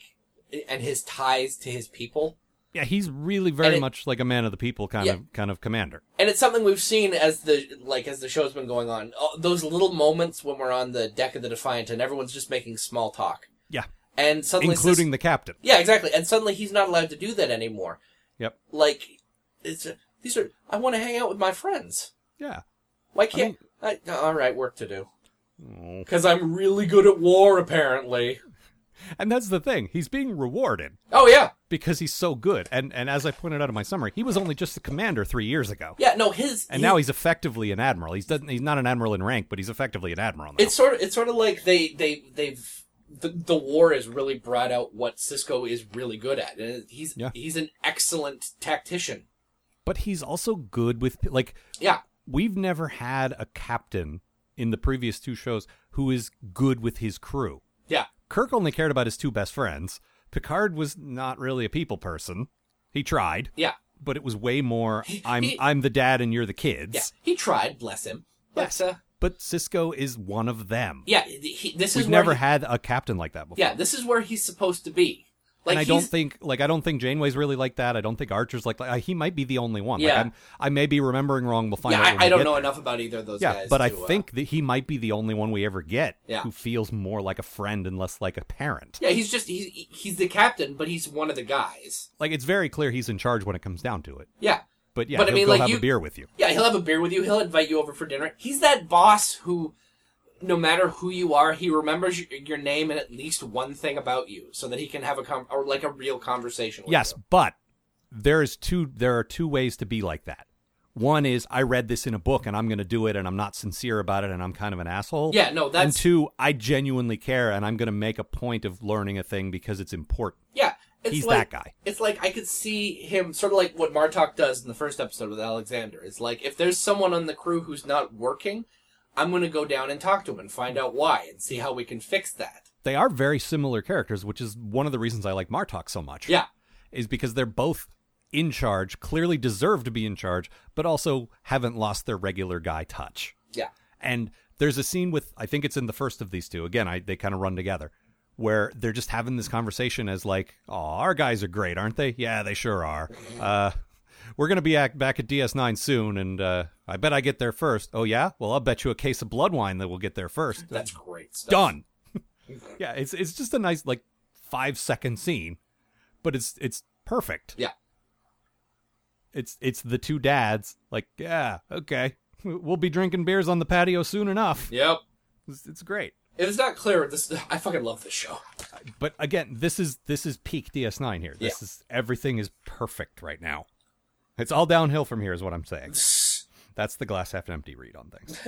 and his ties to his people. Yeah, he's really very it- much like a man of the people kind Yeah. of kind of commander. And it's something we've seen as the like as the show's been going on. Oh, Those little moments when we're on the deck of the Defiant and everyone's just making small talk. Yeah, And suddenly including Cis- the captain. Yeah, exactly. And suddenly he's not allowed to do that anymore. Yep. Like it's these are I want to hang out with my friends. Yeah. Why can't I, all right, work to do. Oh. Cuz I'm really good at war apparently. And that's the thing. He's being rewarded Oh yeah. because he's so good. And and as I pointed out in my summary, he was only just a commander three years ago. Yeah, no, his And he- now he's effectively an admiral. He's doesn't he's not an admiral in rank, but he's effectively an admiral now. it's sort of it's sort of like they they they've the the war has really brought out what Sisko is really good at, and he's Yeah. he's an excellent tactician. But he's also good with like Yeah, we've never had a captain in the previous two shows who is good with his crew. yeah, Kirk only cared about his two best friends. Picard was not really a people person. He tried, yeah, but it was way more I'm he- I'm the dad and you're the kids. yeah. He tried, bless him. But Yes. uh, But Sisko is one of them. yeah, he, this We've is never he- had a captain like that before. Yeah, this is where he's supposed to be. Like and I don't think like I don't think Janeway's really like that. I don't think Archer's like that. Uh, He might be the only one. Yeah. Like I'm, I may be remembering wrong. We'll find Yeah, out. I, I don't know there. enough about either of those Yeah, guys. but I to, uh, think that he might be the only one we ever get Yeah. who feels more like a friend and less like a parent. yeah, he's just he's he's the captain, but he's one of the guys. Like it's very clear he's in charge when it comes down to it. Yeah, But yeah, But I he'll mean, like, have you- a beer with you. yeah, he'll have a beer with you. He'll invite you over for dinner. He's that boss who, no matter who you are, he remembers your, name and at least one thing about you, so that he can have a com- or like a real conversation. with you. Yes, you. but there is two. There are two ways to be like that. One is I read this in a book and I'm going to do it and I'm not sincere about it and I'm kind of an asshole. Yeah, no, that's And two, I genuinely care and I'm going to make a point of learning a thing because it's important. yeah. It's He's like, that guy. It's like I could see him sort of like what Martok does in the first episode with Alexander. It's like if there's someone on the crew who's not working, I'm going to go down and talk to him and find out why and see how we can fix that. They are very similar characters, which is one of the reasons I like Martok so much. Yeah. Is because they're both in charge, clearly deserve to be in charge, but also haven't lost their regular guy touch. Yeah. And there's a scene with I think it's in the first of these two. Again, I they kind of run together. Where they're just having this conversation as like, "Oh, our guys are great, aren't they? Yeah, they sure are. Uh, we're gonna be at, back at DS9 soon, and uh, I bet I get there first. Oh yeah, well I'll bet you a case of blood wine that we'll get there first. That's great stuff. Done. yeah, it's it's just a nice like five second scene, but it's it's perfect. Yeah. It's it's the two dads like, yeah, okay, we'll be drinking beers on the patio soon enough. Yep. It's, it's great. It's not clear, this I fucking love this show. But again, this is this is peak DS9 here. This Yeah. is everything is perfect right now. It's all downhill from here, is what I'm saying. That's the glass half empty read on things.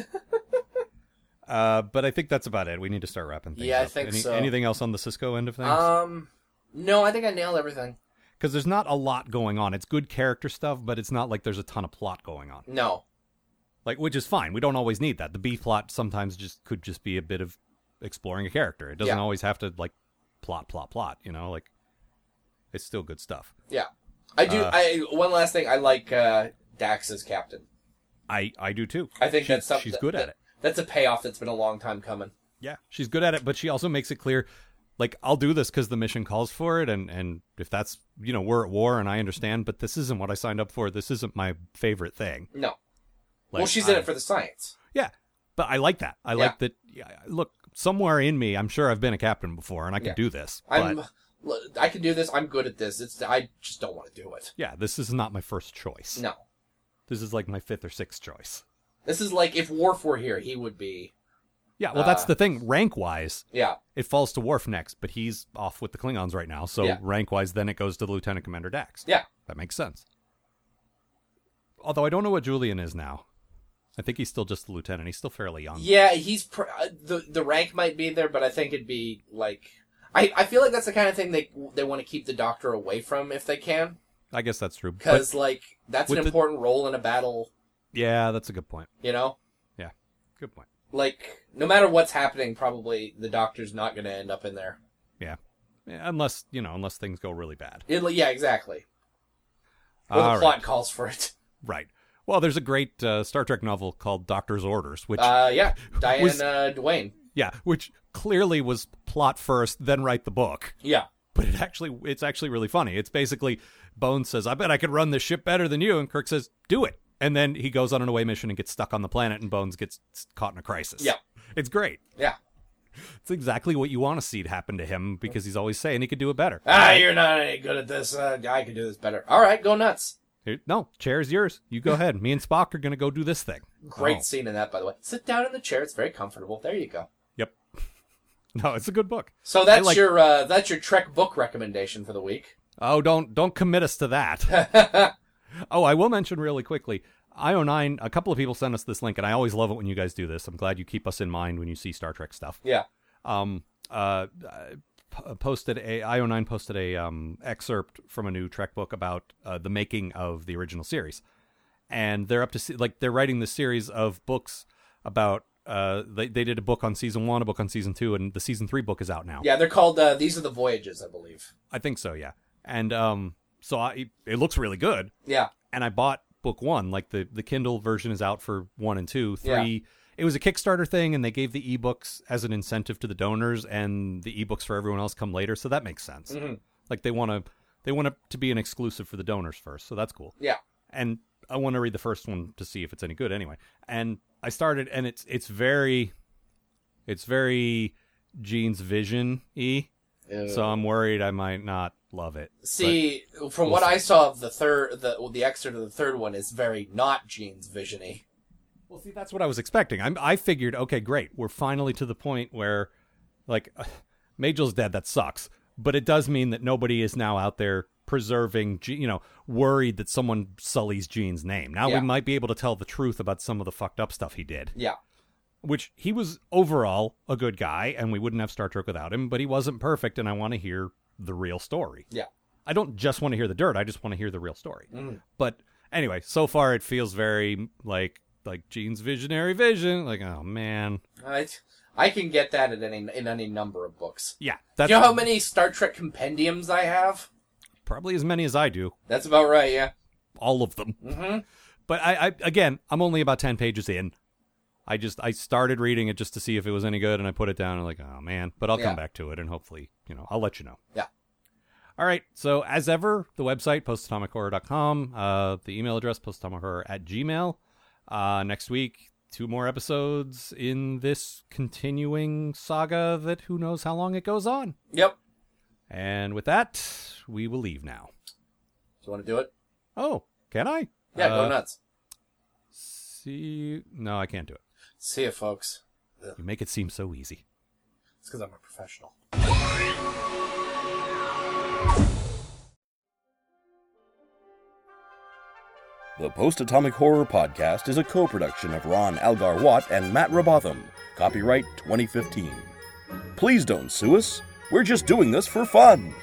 uh, but I think that's about it. We need to start wrapping things Yeah, I think Any- so. Anything else on the Sisko end of things? Um, no, I think I nailed everything. Because there's not a lot going on. It's good character stuff, but it's not like there's a ton of plot going on. No. Like, which is fine. We don't always need that. The B plot sometimes just could just be a bit of exploring a character. It doesn't Yeah. always have to like plot, plot, plot. You know, like it's still good stuff. Yeah. I do. Uh, I one last thing. I like uh, Dax as captain. I I do too. I think She- that's something. she's that- good at it. That's a payoff that's been a long time coming. Yeah, she's good at it, but she also makes it clear, like I'll do this because the mission calls for it, and and if that's you know we're at war and I understand, but this isn't what I signed up for. This isn't my favorite thing. No. Like, well, she's in it for the science. Yeah, but I like that. I like that. Yeah, look, somewhere in me, I'm sure I've been a captain before, and I can Yeah. do this. But I'm. I can do this. I'm good at this. It's. I just don't want to do it. yeah, this is not my first choice. No. This is like my fifth or sixth choice. This is like if Worf were here, he would be. Yeah, well, that's Uh, the thing. Rank wise, Yeah. it falls to Worf next, but he's off with the Klingons right now. So Yeah. rank wise, then it goes to the Lieutenant Commander Dax. Yeah. That makes sense. Although I don't know what Julian is now. I think he's still just the lieutenant. He's still fairly young. Yeah. He's pr- uh, the the rank might be there, but I think it'd be like. I, I feel like that's the kind of thing they they want to keep the Doctor away from if they can, I guess that's true. Because like that's an with the- important role in a battle. yeah, that's a good point. You know. Yeah, good point. like no matter what's happening, probably the doctor's not going to end up in there. Yeah. Yeah, unless you know, unless things go really bad. It, yeah, exactly. Or the All plot right. calls for it. Right. Well, there's a great uh, Star Trek novel called Doctor's Orders, which Uh, yeah, Diane Was- Duane. yeah, which clearly was plot first, then write the book. Yeah, But it actually, it's actually really funny. It's basically Bones says, "I bet I could run this ship better than you," and Kirk says, "Do it." And then he goes on an away mission and gets stuck on the planet, and Bones gets caught in a crisis. Yeah. it's great. yeah. It's exactly what you want to see happen to him because he's always saying he could do it better. Ah, you're not any good at this. Uh, I can do this better. All right, go nuts. Here- No, chair's yours. You go ahead. Me and Spock are gonna go do this thing. Great Oh, scene in that, by the way. Sit down in the chair. It's very comfortable. There you go. No, it's a good book. So that's like- your uh, that's your Trek book recommendation for the week. Oh, don't don't commit us to that. oh, I will mention really quickly. IO9, a couple of people sent us this link, and I always love it when you guys do this. I'm glad you keep us in mind when you see Star Trek stuff. Yeah. Um. Uh. Posted a IO9 posted a um, excerpt from a new Trek book about uh, the making of the original series, and they're up to se- like they're writing the series of books about. Uh, they they did a book on season one, a book on season two, and the season three book is out now. Yeah, they're called. Uh, These are the voyages, I believe. I think so. Yeah, and um, so I it looks really good, Yeah. and I bought book one. Like the the Kindle version is out for one and two. Three, it was a Kickstarter thing, and they gave the ebooks as an incentive to the donors, and the ebooks for everyone else come later. So that makes sense. Mhm. Like they want to they want it to be an exclusive for the donors first. So that's cool. Yeah. And I want to read the first one to see if it's any good anyway. And I started, and it's it's very it's very Gene's vision y. So I'm worried I might not love it. See, from what I saw of the third, the the excerpt of the third one is very not Gene's visiony. Well, see, that's what I was expecting. I'm, I figured, okay, great, we're finally to the point where, like, Majel's dead. That sucks, but it does mean that nobody is now out there preserving, you know, worried that someone sullies Gene's name. Now Yeah. we might be able to tell the truth about some of the fucked up stuff he did. Yeah. Which he was overall a good guy, and we wouldn't have Star Trek without him. But he wasn't perfect, and I want to hear the real story. Yeah. I don't just want to hear the dirt. I just want to hear the real story. Mm. But anyway, so far it feels very like like Gene's visionary vision. Like, oh man, I, I can get that in any in any number of books. yeah, Do that's you know how many Star Trek compendiums I have? Probably as many as I do. That's about right. Yeah. All of them. Mm-hmm. But I, I again, I'm only about ten pages in. I just I started reading it just to see if it was any good, and I put it down and like, oh man. But I'll Yeah. come back to it, and hopefully, you know, I'll let you know. Yeah. All right. So as ever, the website postatomichorror.com, uh, the email address postatomichorror at gmail. Uh, next week, two more episodes in this continuing saga that who knows how long it goes on. Yep. And with that, we will leave now. Do you want to do it? Oh, can I? Yeah. Uh, go nuts. See, no, I can't do it. See you, folks. You make it seem so easy. It's because I'm a professional. The Post Atomic Horror Podcast is a co production of Ron Algar Watt and Matt Robotham. Copyright 2015. Please don't sue us. We're just doing this for fun.